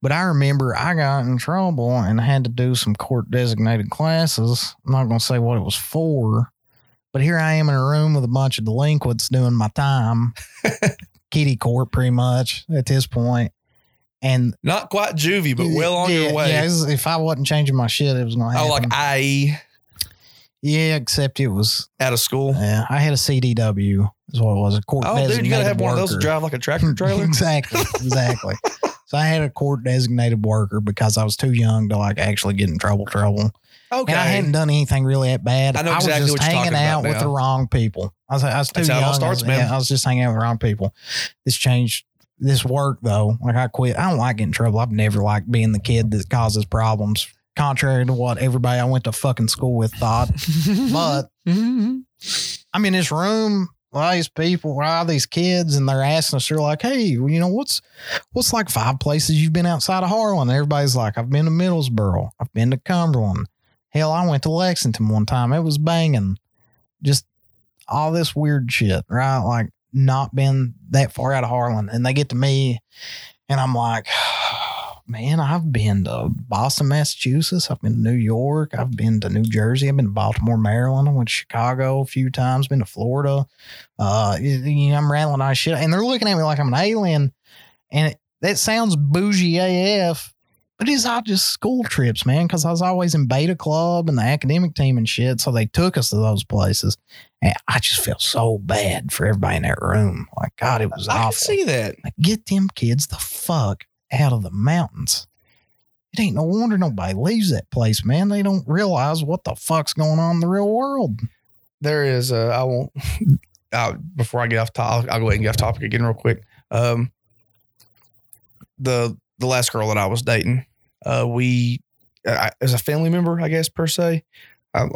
But I remember I got in trouble and had to do some court designated classes. I'm not going to say what it was for, but here I am in a room with a bunch of delinquents doing my time, kitty court pretty much at this point. And Not quite juvie, but well on yeah, your way. Yeah, was- if I wasn't changing my shit, it was going to happen. oh, like IE. Yeah, except it was. out of school. Yeah, I had a CDW. Is what it was. A court Oh, dude, you gotta have one of those to drive like a tractor trailer. exactly, exactly. so I had a court designated worker because I was too young to like actually get in trouble. Trouble. okay. And I hadn't done anything really that bad. I know exactly I was just what hanging out with the wrong people. I was, I was too That's how it starts, I was, man. yeah, I was just hanging out with the wrong people. This changed this work though. Like I quit. I don't like getting in trouble. I've never liked being the kid that causes problems. Contrary to what everybody I went to fucking school with thought. but I'm in this room all these people, all these kids, and they're asking us, they're like, hey, you know, what's what's like five places you've been outside of Harlan? And everybody's like, I've been to Middlesboro, I've been to Cumberland. Hell, I went to Lexington one time. It was banging. Just all this weird shit, right? Like not been that far out of Harlan. And they get to me and I'm like, man, I've been to Boston, Massachusetts. I've been to New York. I've been to New Jersey. I've been to Baltimore, Maryland. I went to Chicago a few times, been to Florida. Uh, you know, I'm rattling on shit. And they're looking at me like I'm an alien. And it, that sounds bougie AF, but it's all just school trips, man, because I was always in beta club and the academic team and shit. So they took us to those places. And I just felt so bad for everybody in that room. Like, God, it was awful. I see that. Like, get them kids the fuck out of the mountains. It ain't no wonder nobody leaves that place, man. They don't realize what the fuck's going on in the real world. There is. Uh, I won't. Uh, before I get off topic, I'll go ahead and get off topic again real quick. Um, the the last girl that I was dating, uh, we uh, as a family member, I guess per se. I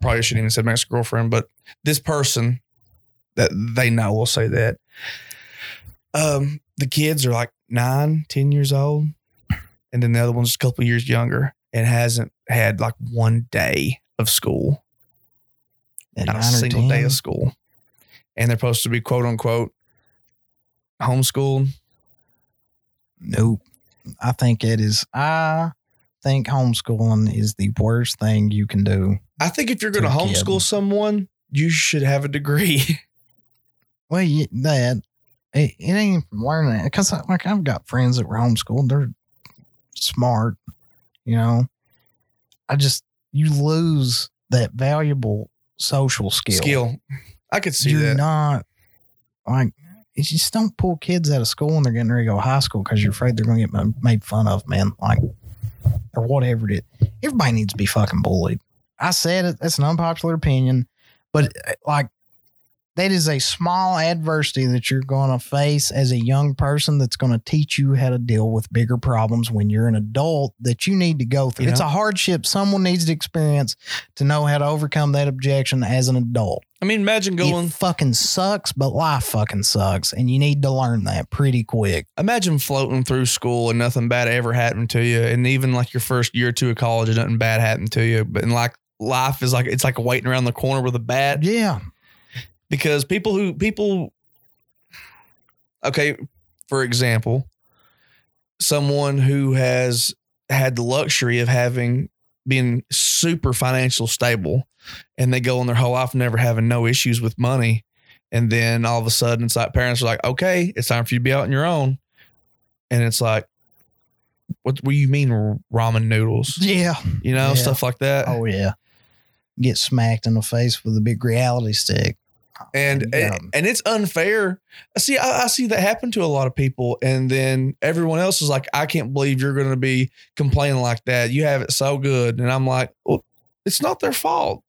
probably shouldn't even say my girlfriend, but this person that they know will say that. Um, the kids are like nine, ten years old, and then the other one's a couple years younger and hasn't had like one day of school At not a single day of school. And they're supposed to be quote unquote homeschooled. Nope. I think it is. I think homeschooling is the worst thing you can do. I think if you're going to a kid. homeschool someone, you should have a degree. Well, that it, it ain't from learning it because like I've got friends that were homeschooled. They're smart, you know. I just you lose that valuable social skill. Skill. I could see you're that. not like you just don't pull kids out of school and they're getting ready to go to high school because you're afraid they're going to get made fun of, man. Like or whatever it is. Everybody needs to be fucking bullied. I said it. That's an unpopular opinion, but uh, like that is a small adversity that you're going to face as a young person that's going to teach you how to deal with bigger problems when you're an adult that you need to go through. You It's a hardship someone needs to experience to know how to overcome that objection as an adult. I mean, imagine going, It fucking sucks, but life fucking sucks, and you need to learn that pretty quick. imagine floating through school and nothing bad ever happened to you. And even like your first year or two of college, and nothing bad happened to you. But in like life is like, it's like waiting around the corner with a bat. Yeah, because people who people okay for example someone who has had the luxury of having been super financial stable and they go on their whole life never having no issues with money and then all of a sudden it's like parents are like okay it's time for you to be out on your own and it's like what, what do you mean ramen noodles yeah, you know Yeah. stuff like that oh yeah. Get smacked in the face with a big reality stick. And eh, Yeah. and, and it's unfair. I see I, I see that happen to a lot of people, and then everyone else is like, I can't believe you're going to be complaining like that. You have it so good, and I'm like, well, it's not their fault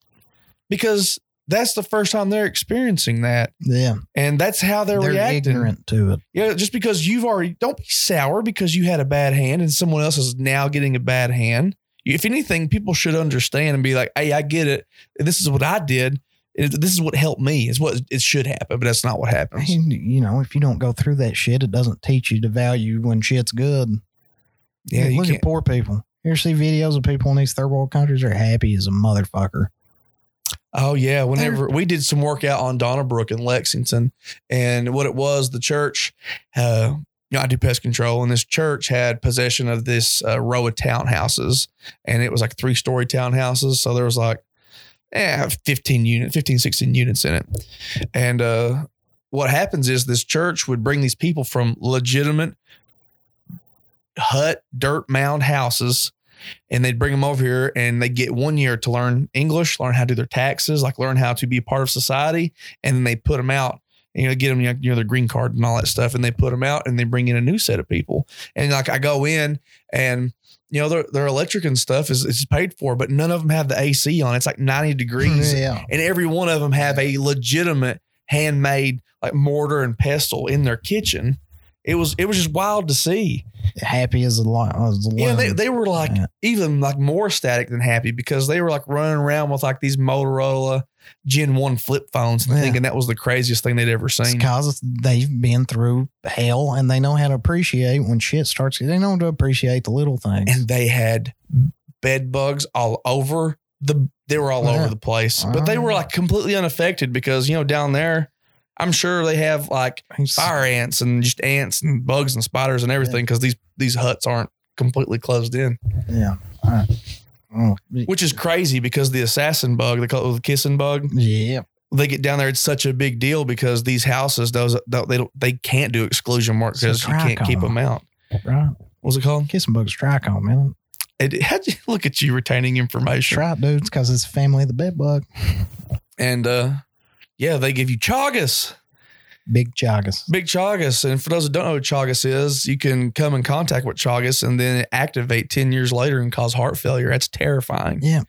because that's the first time they're experiencing that, Yeah, and that's how they're, they're, reacting. ignorant to it. Yeah, just because you've already don't be sour because you had a bad hand and someone else is now getting a bad hand. If anything, people should understand and be like, "Hey, I get it. This is what I did. It- This is what helped me. Is what it should happen, but that's not what happens." And, you know, if you don't go through that shit, it doesn't teach you to value when shit's good. Yeah, you look at poor people. You ever see videos of people in these third world countries? They're happy as a motherfucker. Oh yeah, whenever we did some work out on Donnabrook in Lexington, and what it was, the church, uh, you know, I do pest control, and this church had possession of this uh, row of townhouses, and it was like three story townhouses. So there was like, eh, 15 unit, 15, 16 units in it. And uh, what happens is this church would bring these people from legitimate hut, dirt mound houses and they'd bring them over here and they get one year to learn English, learn how to do their taxes, like learn how to be a part of society. And then they put them out, you know, get them, you know, their green card and all that stuff. And they put them out and they bring in a new set of people. And like I go in and, you know, their, their electric and stuff is, is paid for, but none of them have the AC on. It's like 90 degrees. Yeah. And every one of them have a legitimate handmade like mortar and pestle in their kitchen. It was it was just wild to see. Happy as a lot. Yeah, they, they were like Yeah. even like more static than happy because they were like running around with like these Motorola Gen 1 flip phones and Yeah. thinking that was the craziest thing they'd ever seen. because they've been through hell and they know how to appreciate when shit starts. They know to appreciate the little things. And they had bed bugs all over the they were all Yeah. over the place. But they were like completely unaffected because you know down there I'm sure they have like fire ants and just ants and bugs and spiders and everything because these these huts aren't completely closed in, Yeah. I- oh, which is crazy because the assassin bug, they call it the kissing bug, yeah. they get down there. It's such a big deal because these houses, those don't- they don't, they can't do exclusion work because you can't keep them out. Right. What's it called? Kissing bugs triatomine, man. It, how'd you look at you retaining information? That's right, dudes, because it's family of the bed bug. And uh, yeah, they give you chagas, Big chagas. big chagas. And for those that don't know what chagas is, you can come in contact with chagas and then activate 10 years later and cause heart failure. That's terrifying. Yeah.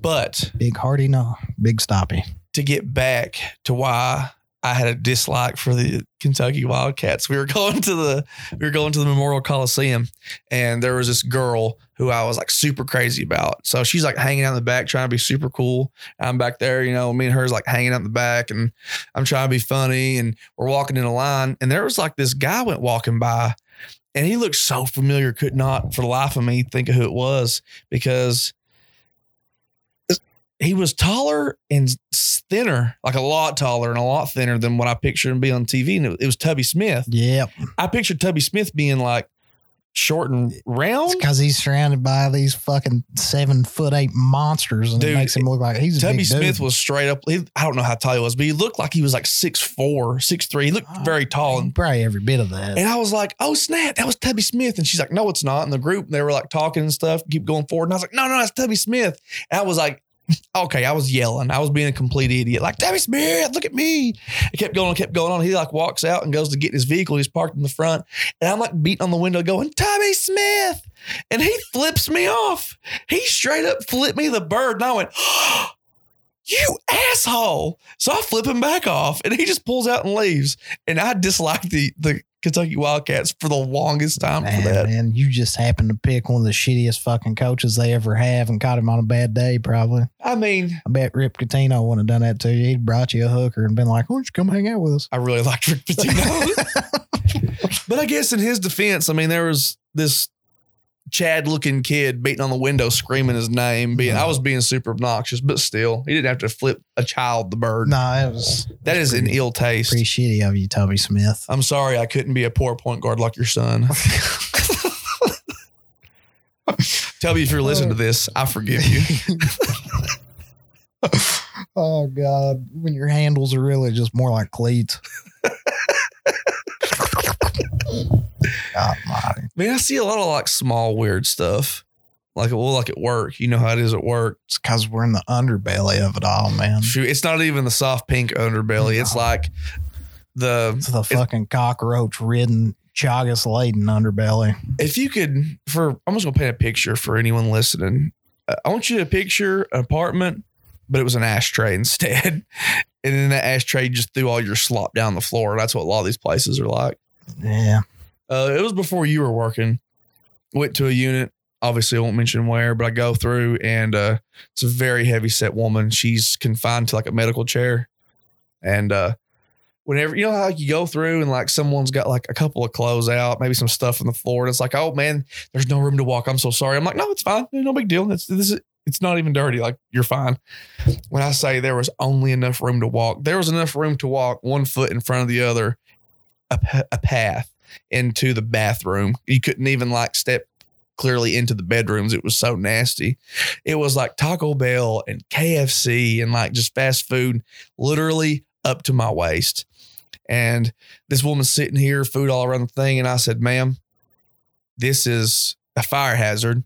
But Big hardy, no. Big stoppy. to get back to why I had a dislike for the Kentucky Wildcats. We were going to the we were going to the Memorial Coliseum and there was this girl who I was like super crazy about. So she's like hanging out in the back trying to be super cool. I'm back there, you know, me and her's like hanging out in the back and I'm trying to be funny and we're walking in a line and there was like this guy went walking by and he looked so familiar, could not for the life of me think of who it was because he was taller and thinner, like a lot taller and a lot thinner than what I pictured him being on TV. And it, it was Tubby Smith. Yeah. I pictured Tubby Smith being like short and round. Because he's surrounded by these fucking seven foot eight monsters and Dude, it makes him look like he's a Tubby big Smith dude. was straight up. He, I don't know how tall he was, but he looked like he was like six four, six three. He looked Oh, very tall. And, Probably every bit of that. and I was like, oh, snap, that was Tubby Smith. And she's like, no, it's not. And the group, they were like talking and stuff, keep going forward. And I was like, no, no, that's Tubby Smith. And I was like, okay, I was yelling. I was being a complete idiot. Like, Tubby Smith, look at me. It kept going, kept going on. He like walks out and goes to get his vehicle. He's parked in the front. And I'm like beating on the window going, Tubby Smith. And he flips me off. He straight up flipped me the bird. And I went, you asshole. So I flip him back off and he just pulls out and leaves. And I dislike the, the Kentucky Wildcats for the longest time Man, for that. man, you just happened to pick one of the shittiest fucking coaches they ever have and caught him on a bad day, probably. I mean, I bet Rick Pitino wouldn't have done that to you. He'd brought you a hooker and been like, why don't you come hang out with us? I really liked Rick Pitino. but I guess in his defense, I mean, there was this Chad looking kid beating on the window, screaming his name. Being, I was mm-hmm. being super obnoxious, but still, he didn't have to flip a child the bird. No, it was that is an ill taste. pretty shitty of you, Tubby Smith. I'm sorry, I couldn't be a poor point guard like your son. Me if you're listening to this, I forgive you. oh God, when your handles are really just more like cleats. God almighty. Man, I see a lot of like small weird stuff. Like well, like at work. You know how it is at work. It's because we're in the underbelly of it all, man. Shoot, it's not even the soft pink underbelly. It's like the It's the fucking cockroach ridden, chagas laden underbelly. if you could for I'm just gonna paint a picture for anyone listening. Uh, I want you to picture an apartment, but it was an ashtray instead. And in that ashtray, you just threw all your slop down the floor. That's what a lot of these places are like. Yeah. Uh, it was before you were working. Went to a unit. Obviously, I won't mention where, but I go through and uh, it's a very heavy set woman. She's confined to like a medical chair. And uh, whenever, you know how you go through and like someone's got like a couple of clothes out, maybe some stuff on the floor. And it's like, oh man, there's no room to walk. I'm so sorry. I'm like, no, it's fine. No big deal. It's, this is, it's not even dirty. Like you're fine. When I say there was only enough room to walk, there was enough room to walk one foot in front of the other, a, a path into the bathroom. You couldn't even like step clearly into the bedrooms. It was so nasty. It was like Taco Bell and KFC and like just fast food, literally up to my waist. And this woman's sitting here, food all around the thing. And I said, ma'am, this is a fire hazard.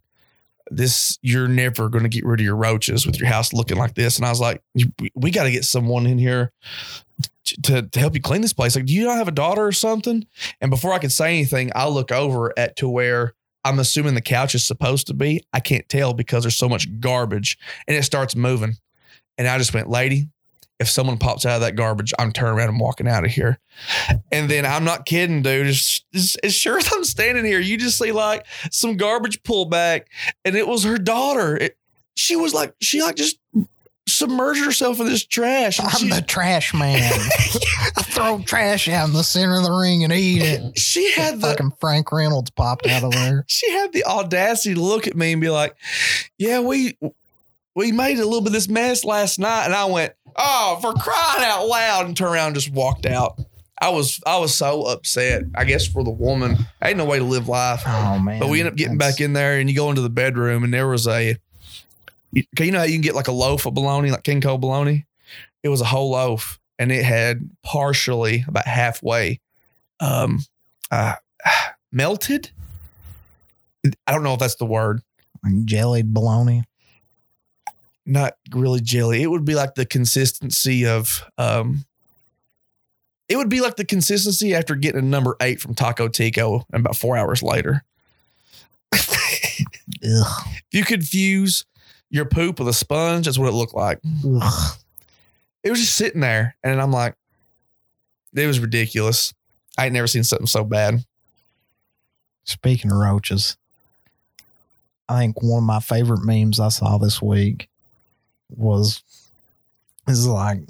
This you're never going to get rid of your roaches with your house looking like this. And I was like, we- got to get someone in here to, to help you clean this place. Like, do you not have a daughter or something? And before I could say anything, I look over at to where I'm assuming the couch is supposed to be. I can't tell because there's so much garbage and it starts moving. And I just went, lady, if someone pops out of that garbage, I'm turning around and walking out of here. And then I'm not kidding, dude. As, as, sure as I'm standing here, you just see like some garbage pull back, and it was her daughter. It, she was like, she like just submerged herself in this trash. I'm she, the trash man. I throw trash out in the center of the ring and eat it. she had the Fucking Frank Reynolds popped out of there. she had the audacity to look at me and be like, "Yeah, we we made a little bit of this mess last night," and I went, "Oh, for crying out loud!" and turned around and just walked out. I was I was so upset. I guess for the woman, ain't no way to live life. Oh man! But we end up getting back in there, and you go into the bedroom, and there was a, you you know how you can get like a loaf of bologna, like King Cole bologna. It was a whole loaf, and it had partially about halfway, um, uh, melted. I don't know if that's the word. jellied bologna. Not really jelly. It would be like the consistency of, um, it would be like the consistency after getting a number eight from Taco Tico, and about four hours later. Ugh. If you could fuse your poop with a sponge, that's what it looked like. Ugh. It was just sitting there, and I'm like, it was ridiculous. I ain't never seen something so bad. Speaking of roaches, I think one of my favorite memes I saw this week was is like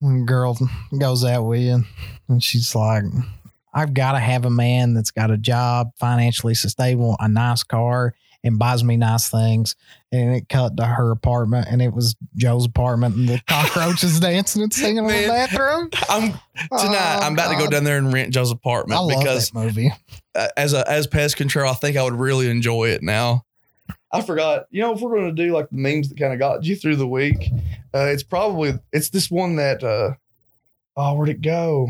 when a girl goes out with you and she's like, I've got to have a man that's got a job, financially stable, a nice car, and buys me nice things. And it cut to her apartment, and it was Joe's apartment, and the cockroaches dancing and singing in the bathroom. I'm tonight. Oh, I'm about to go down there and rent Joe's I apartment love because that movie. uh, as a as pest control, I think I would really enjoy it now. I forgot. You know, if we're going to do like the memes that kind of got you through the week, uh, it's probably it's this one that. uh Oh, where'd it go?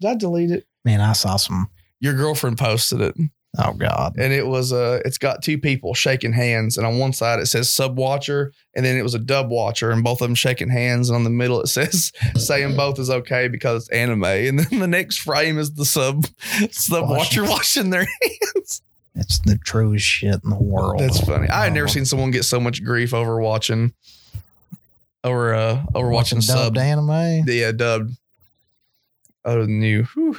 Did I delete it? Man, I saw some. Your girlfriend posted it. Oh God. and it was uh it's got two people shaking hands and on one side it says sub watcher and then it was a dub watcher and both of them shaking hands and on the middle it says saying both is okay because it's anime and then the next frame is the sub sub watcher washing their hands It's the truest shit in the world. that's funny i had never Oh. seen someone get so much grief over watching over uh over watching, sub dubbed anime. yeah dubbed other than you Whew.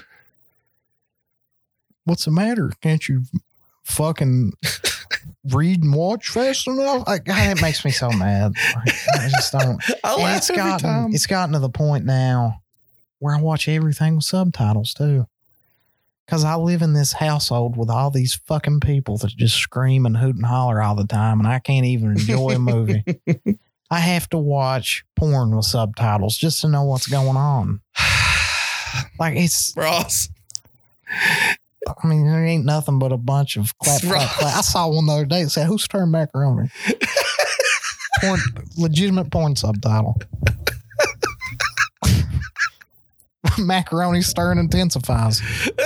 What's the matter? Can't you fucking read and watch fast enough? Like, God, it makes me so mad. Like, I just don't. i it's gotten time it's gotten to the point now where I watch everything with subtitles too. Cause I live in this household with all these fucking people that just scream and hoot and holler all the time, and I can't even enjoy a movie. I have to watch porn with subtitles just to know what's going on. Like it's, Ross. I mean, there ain't nothing but a bunch of clap, clap, clap. I saw one the other day that said, "Who's turning macaroni?" porn, legitimate porn subtitle. macaroni stirring intensifies.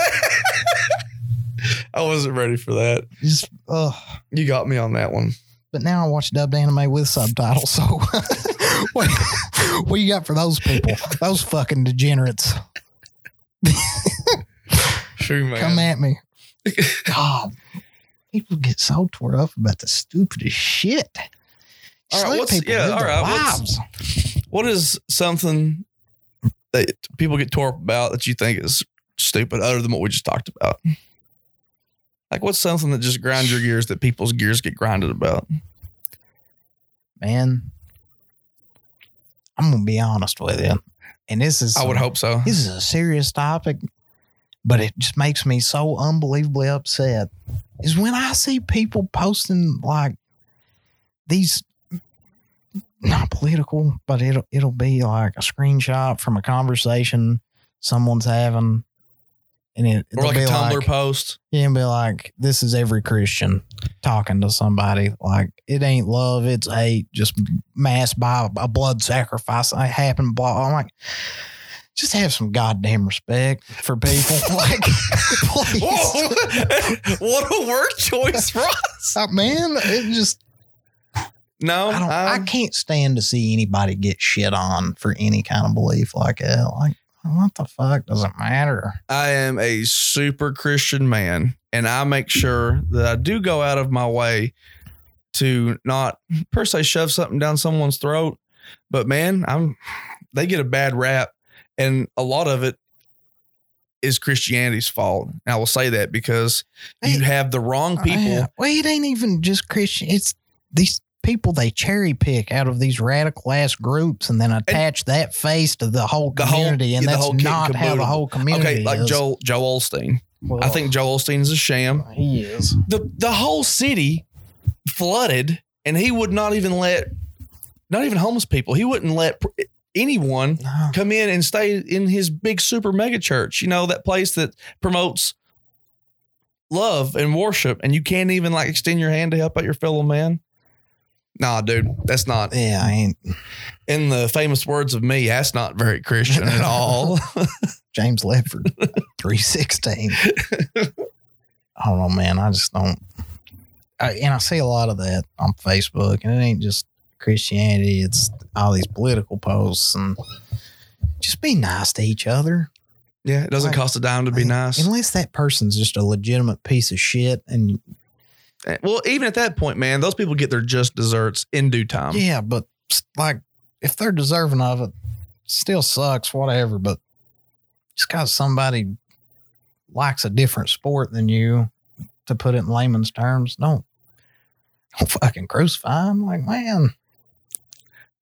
I wasn't ready for that. Just, ugh. You got me on that one. But now I watch dubbed anime with subtitles. So, what, what you got for those people? Those fucking degenerates. True, man. Come at me. God, people get so tore up about the stupidest shit. All right, what's- people yeah, all right, What is something that people get tore up about that you think is stupid, other than what we just talked about? Like, what's something that just grinds your gears that people's gears get grinded about? Man, I'm gonna be honest with you, and this is I would hope so. this is a serious topic, but it just makes me so unbelievably upset. Is when I see people posting like these not political, but it'll it'll be like a screenshot from a conversation someone's having, and it Or like a Tumblr like, post. yeah, and be like, this is every Christian talking to somebody. Like, it ain't love, it's hate, just mass by a blood sacrifice. I happen, blah. I'm like, just have some goddamn respect for people. like, please. Whoa, what a word choice, Ross. Uh, man, it just No, I don't. I um, can't stand to see anybody get shit on for any kind of belief like that. Like, what the fuck does it matter? I am a super Christian man, and I make sure that I do go out of my way to not per se shove something down someone's throat. But man, I'm they get a bad rap, and a lot of it is Christianity's fault. And I will say that because you have the wrong people. Uh, well, it ain't even just Christian. It's these people they cherry pick out of these radical ass groups and then attach that face to the whole The whole- community, and yeah, that's and not how the whole community Okay, like is. Joel Joel Osteen. I think Joel Osteen is a sham. he is. the the whole city flooded and he would not even let not even homeless people he wouldn't let anyone No. come in and stay in his big super mega church you know that place that promotes love and worship and you can't even like extend your hand to help out your fellow man nah dude that's not Yeah, I ain't in the famous words of me that's not very christian at all James Ledford, three sixteen. I don't know, man. I just don't. I, and I see a lot of that on Facebook, and it ain't just Christianity; it's all these political posts and just be nice to each other. yeah it doesn't Like- cost a dime to be Like, nice unless that person's just a legitimate piece of shit. And Eh, well even at that point man those people get their just desserts in due time yeah, but like if they're deserving of it, still sucks. Whatever, but just because somebody likes a different sport than you, to put it in layman's terms, don't don't fucking crucify 'em. Like man,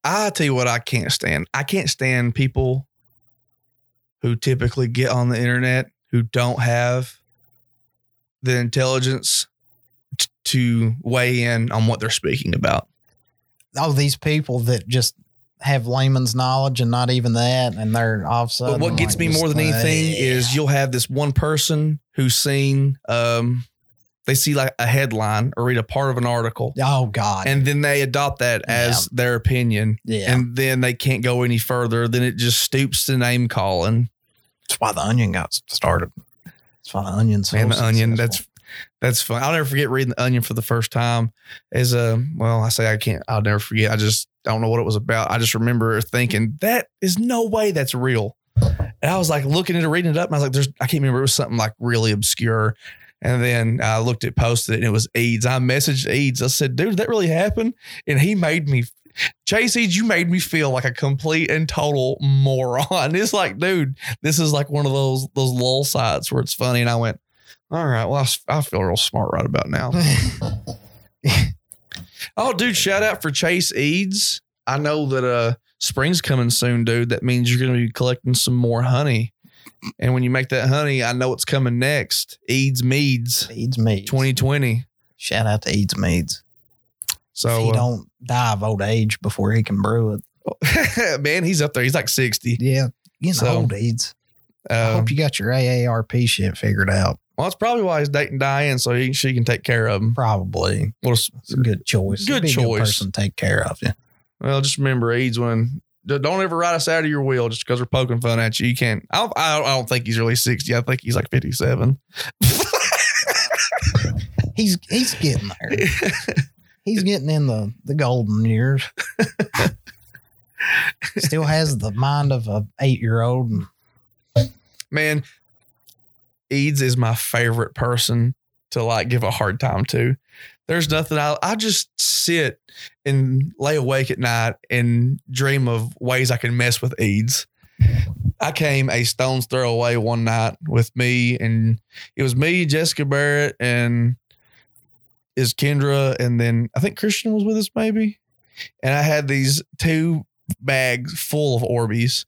I tell you what, I can't stand. I can't stand people who typically get on the internet who don't have the intelligence t- to weigh in on what they're speaking about. all these people that just have layman's knowledge and not even that, and they're all of a sudden. But what gets like, me more than anything is you'll have this one person who's seen, um, they see like a headline or read a part of an article, oh god, and then they adopt that as their opinion, yeah, and then they can't go any further. Then it just stoops to name calling. that's why the onion got started. That's why the onion so Man, the onion. That's that's fun. I'll never forget reading the onion for the first time. As a uh, well, I say I can't. I'll never forget. I just don't know what it was about. I just remember thinking that is no way that's real. And I was like looking at it, reading it up, and I was like, "There's." I can't remember. It was something like really obscure. And then I looked at posted it, and it was Eads. I messaged Eads. I said, "Dude, that really happened? And he made me. Chase Eads, you made me feel like a complete and total moron. It's like, dude, this is like one of those those lull sites where it's funny. And I went, all right, well, I feel real smart right about now. oh, dude, shout out for Chase Eads. I know that uh spring's coming soon, dude. That means you're gonna be collecting some more honey. And when you make that honey, I know what's coming next. Eads Meads Eads Meads. 2020. Shout out to Eads Meads. if So he uh, don't die of old age before he can brew it. man, he's up there. He's like 60. Yeah, getting So, old Eads. I hope you got your AARP shit figured out. well, that's probably why he's dating Diane, so he, she can take care of him. Probably. Well, It's a good choice. Good choice. person to take care of you. Well, just remember, Eads, when don't ever write us out of your wheel just because we're poking fun at you. You can't. I don't, I don't, I don't think he's really 60. I think he's like 57. He's he's getting there. He's getting in the the golden years. Still has the mind of a eight year old. Man, Eads is my favorite person to like give a hard time to. There's nothing I I just sit and lay awake at night and dream of ways I can mess with Eads. I came a stone's throw away one night with me, and it was me, Jessica Barrett, and is Kendra, and then I think Christian was with us maybe. And I had these two bags full of Orbeez,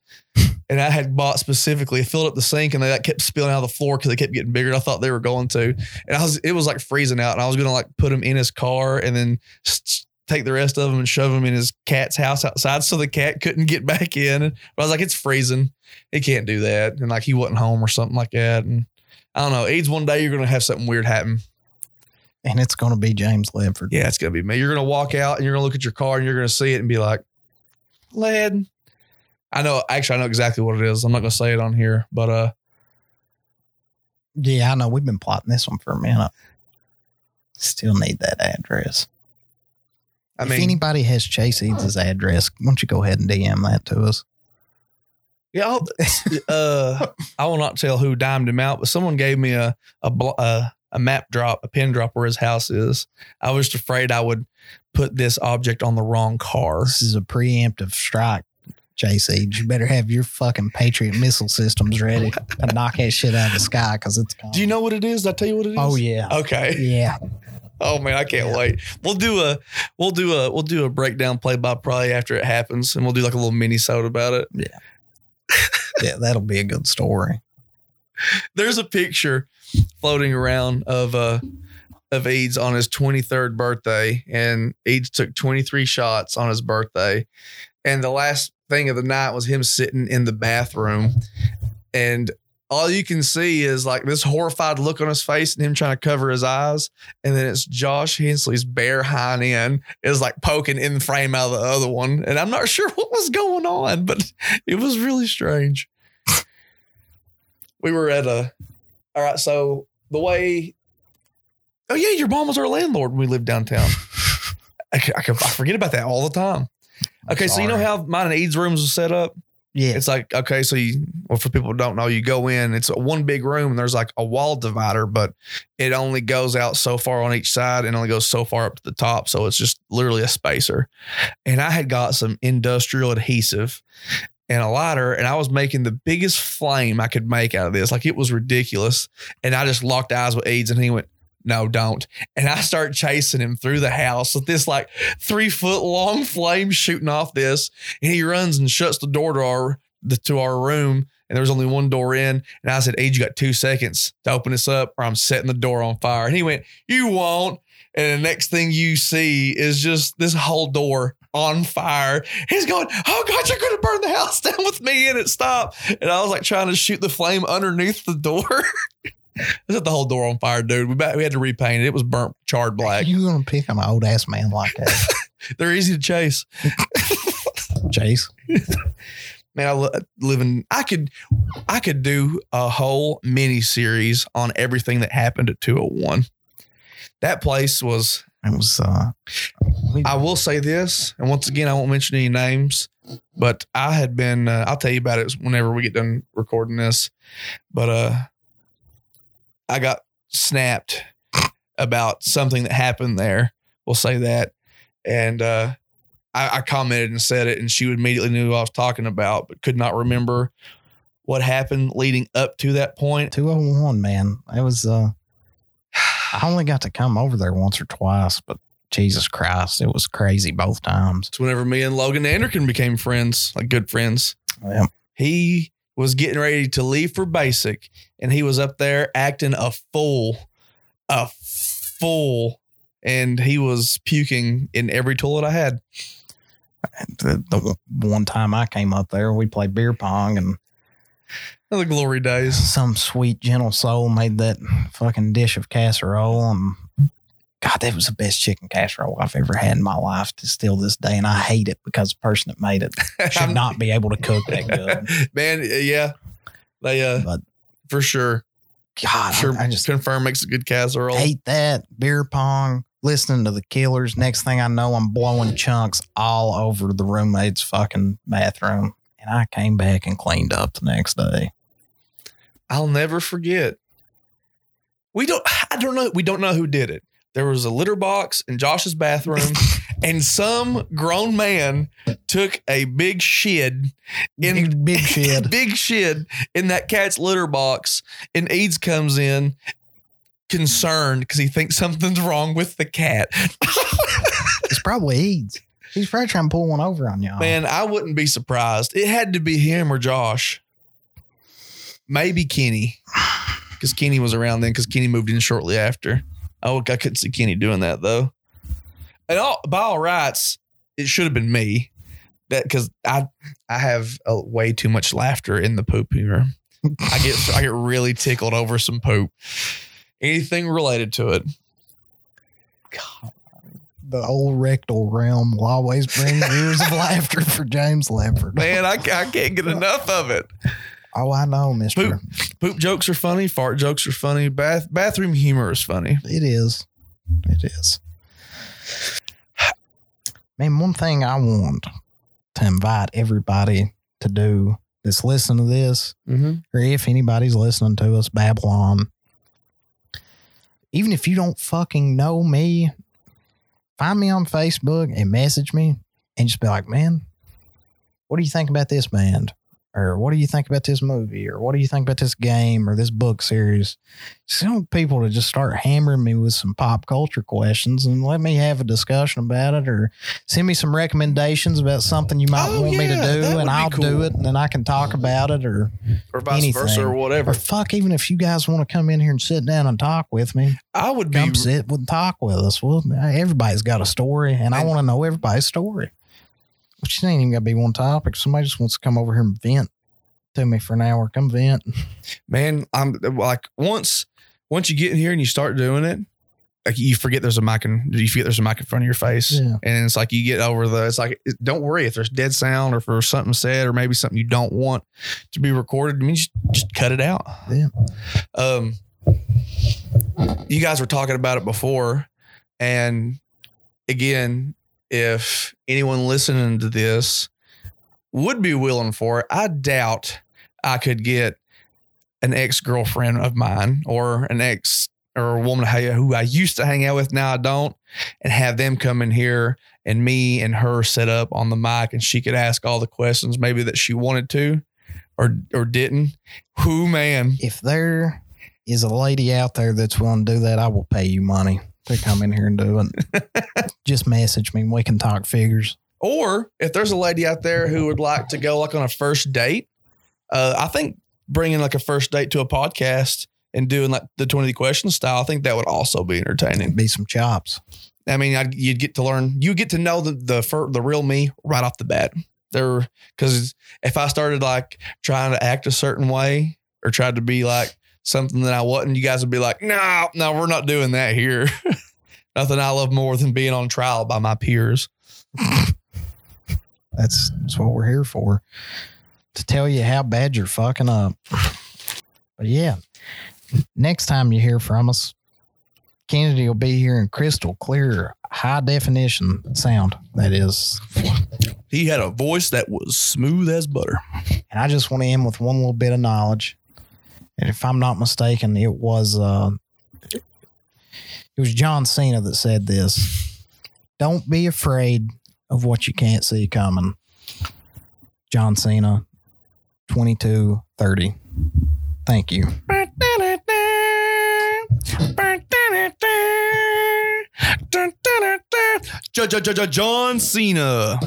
and I had bought specifically filled up the sink, and they like, kept spilling out of the floor because they kept getting bigger. I thought they were going to, and I was it was like freezing out, and I was gonna like put them in his car and then s- take the rest of them and shove them in his cat's house outside so the cat couldn't get back in. But I was like, it's freezing, he can't do that, and like he wasn't home or something like that, and. I don't know. Eads one day you're gonna have something weird happen. And it's gonna be James Ledford. Yeah, it's gonna be me. You're gonna walk out and you're gonna look at your car and you're gonna see it and be like, "Led." I know. Actually, I know exactly what it is. I'm not gonna say it on here, but uh, Yeah, I know. We've been plotting this one for a minute. Still need that address. I if mean, anybody has Chase Eads' address, why don't you go ahead and DM that to us? yeah, I'll, uh, I will not tell who dimed him out, but someone gave me a a a, a map drop, a pin drop where his house is. I was just afraid I would put this object on the wrong car. This is a preemptive strike, Chase Eads. You better have your fucking Patriot missile systems ready to knock that shit out of the sky because it's coming. Do you know what it is? Did I tell you what it is? Oh, yeah. Okay. Yeah. Oh man, I can't Yeah. wait. We'll do a we'll do a we'll do a breakdown play by play after it happens, and we'll do like a little mini sode about it. Yeah. yeah, that'll be a good story. There's a picture floating around of uh of Eads on his 23rd birthday, and Eads took 23 shots on his birthday, and the last thing of the night was him sitting in the bathroom, and all you can see is like this horrified look on his face and him trying to cover his eyes. And then it's Josh Hensley's bare hind end is like poking in the frame out of the other one. And I'm not sure what was going on, but it was really strange. we were at a, all right. So the way, oh yeah, your mom was our landlord when we lived downtown. I forget about that all the time. Okay, so you know how mine and Eads rooms are set up? Yeah. It's like okay, so you well for people who don't know, you go in. It's a one big room, and there's like a wall divider, but it only goes out so far on each side, and only goes so far up to the top. So it's just literally a spacer. And I had got some industrial adhesive and a lighter, and I was making the biggest flame I could make out of this. Like it was ridiculous. And I just locked eyes with Eads, and he went. No, don't. And I start chasing him through the house with this like three foot long flame shooting off this. And he runs and shuts the door to our the, to our room. And there was only one door in. And I said, Age, you got two seconds to open this up, or I'm setting the door on fire. And he went, You won't. And the next thing you see is just this whole door on fire. He's going, Oh God, you're gonna burn the house down with me in it. Stop. And I was like trying to shoot the flame underneath the door. I set the whole door on fire, dude. We, we had to repaint it. It was burnt, charred black. You gonna pick an old ass man like that, They're easy to chase. Chase? man, I live in. I could, I could do a whole mini series on everything that happened at 201. That place was. It was. uh I will say this, and once again, I won't mention any names, but I had been. Uh, I'll tell you about it whenever we get done recording this. But uh, I got snapped about something that happened there. We'll say that, and uh, I, I commented and said it, and she immediately knew who I was talking about, but could not remember what happened leading up to that point. 201, man. It was. uh I only got to come over there once or twice, but Jesus Christ, it was crazy both times. It's whenever me and Logan Anderkin became friends, like good friends. Yeah. he was getting ready to leave for basic and he was up there acting a fool a fool and he was puking in every toilet i had The, the one- time I came up there, we played beer pong, and the glory days some sweet, gentle soul made that fucking dish of casserole. And God, that was the best chicken casserole I've ever had in my life to still this day. And I hate it because the person that made it should not be able to cook that good. man yeah they uh But for sure God, sure I, I just confirm makes a good casserole hate that beer pong. Listening to the Killers. Next thing I know, I'm blowing chunks all over the roommate's fucking bathroom. And I came back and cleaned up the next day. I'll never forget. We don't. I don't know. We don't know who did it. There was a litter box in Josh's bathroom, and some grown man took a big shit in big, big shit. big shit in that cat's litter box. And Eads comes in concerned because he thinks something's wrong with the cat. It's probably Eads. He's probably trying to pull one over on y'all. Man, I wouldn't be surprised. It had to be him or Josh. Maybe Kenny. Because Kenny was around then because Kenny moved in shortly after. Oh, I couldn't see Kenny doing that though. And all by all rights, it should have been me. That because I I have a, way too much laughter in the poop humor. I get I get really tickled over some poop. Anything related to it. the old rectal realm will always bring years of laughter for James Ledford. Man, I, I can't get enough of it. Oh, I know, Mister. Poop. Poop jokes are funny. Fart jokes are funny. Bath bathroom humor is funny. It is. It is. Man, one thing I want to invite everybody to do that's listening to this, Mm-hmm. or if anybody's listening to us, Babylon, even if you don't fucking know me, find me on Facebook and message me and just be like, man, what do you think about this band? Or what do you think about this movie? Or what do you think about this game or this book series? Just want people to just start hammering me with some pop culture questions and let me have a discussion about it or send me some recommendations about something you might Oh, want me to do and I'll cool. do it and then I can talk about it or Or vice Anything. versa or whatever. or fuck, even if you guys want to come in here and sit down and talk with me, I would be come sit and talk with us. Well, everybody's got a story, and I want to know everybody's story. Which ain't even got to be one topic. Somebody just wants to come over here and vent to me for an hour. Come vent. man. I'm like once once you get in here and you start doing it, like you forget there's a mic and you forget there's a mic in front of your face, Yeah. and it's like you get over the. It's like don't worry if there's dead sound or if there's something said or maybe something you don't want to be recorded. I mean, just, just cut it out. Yeah. Um, you guys were talking about it before, and again, if anyone listening to this would be willing for it, I doubt I could get an ex girlfriend of mine or an ex or a woman who I used to hang out with now I don't, and have them come in here and me and her set up on the mic, and she could ask all the questions maybe that she wanted to, or or didn't. Who man? If there is a lady out there that's willing to do that, I will pay you money to come in here and do it. just message me. and We can talk figures. Or if there's a lady out there who would like to go like on a first date, uh, I think bringing like a first date to a podcast and doing like the 20 questions style, I think that would also be entertaining. Be some chops. I mean, I'd, you'd get to learn, you get to know the the fir- the real me right off the bat. There, because if I started like trying to act a certain way or tried to be like something that I wasn't, you guys would be like, no, no, we're not doing that here. Nothing I love more than being on trial by my peers. That's, that's what we're here for. To tell you how bad you're fucking up. But yeah, next time you hear from us, Kennedy will be here in crystal clear, high definition sound. That is. He had a voice that was smooth as butter. And I just want to end with one little bit of knowledge. And if I'm not mistaken, it was uh it was John Cena that said this. Don't be afraid of what you can't see coming. John Cena, 2230. Thank you. John Cena.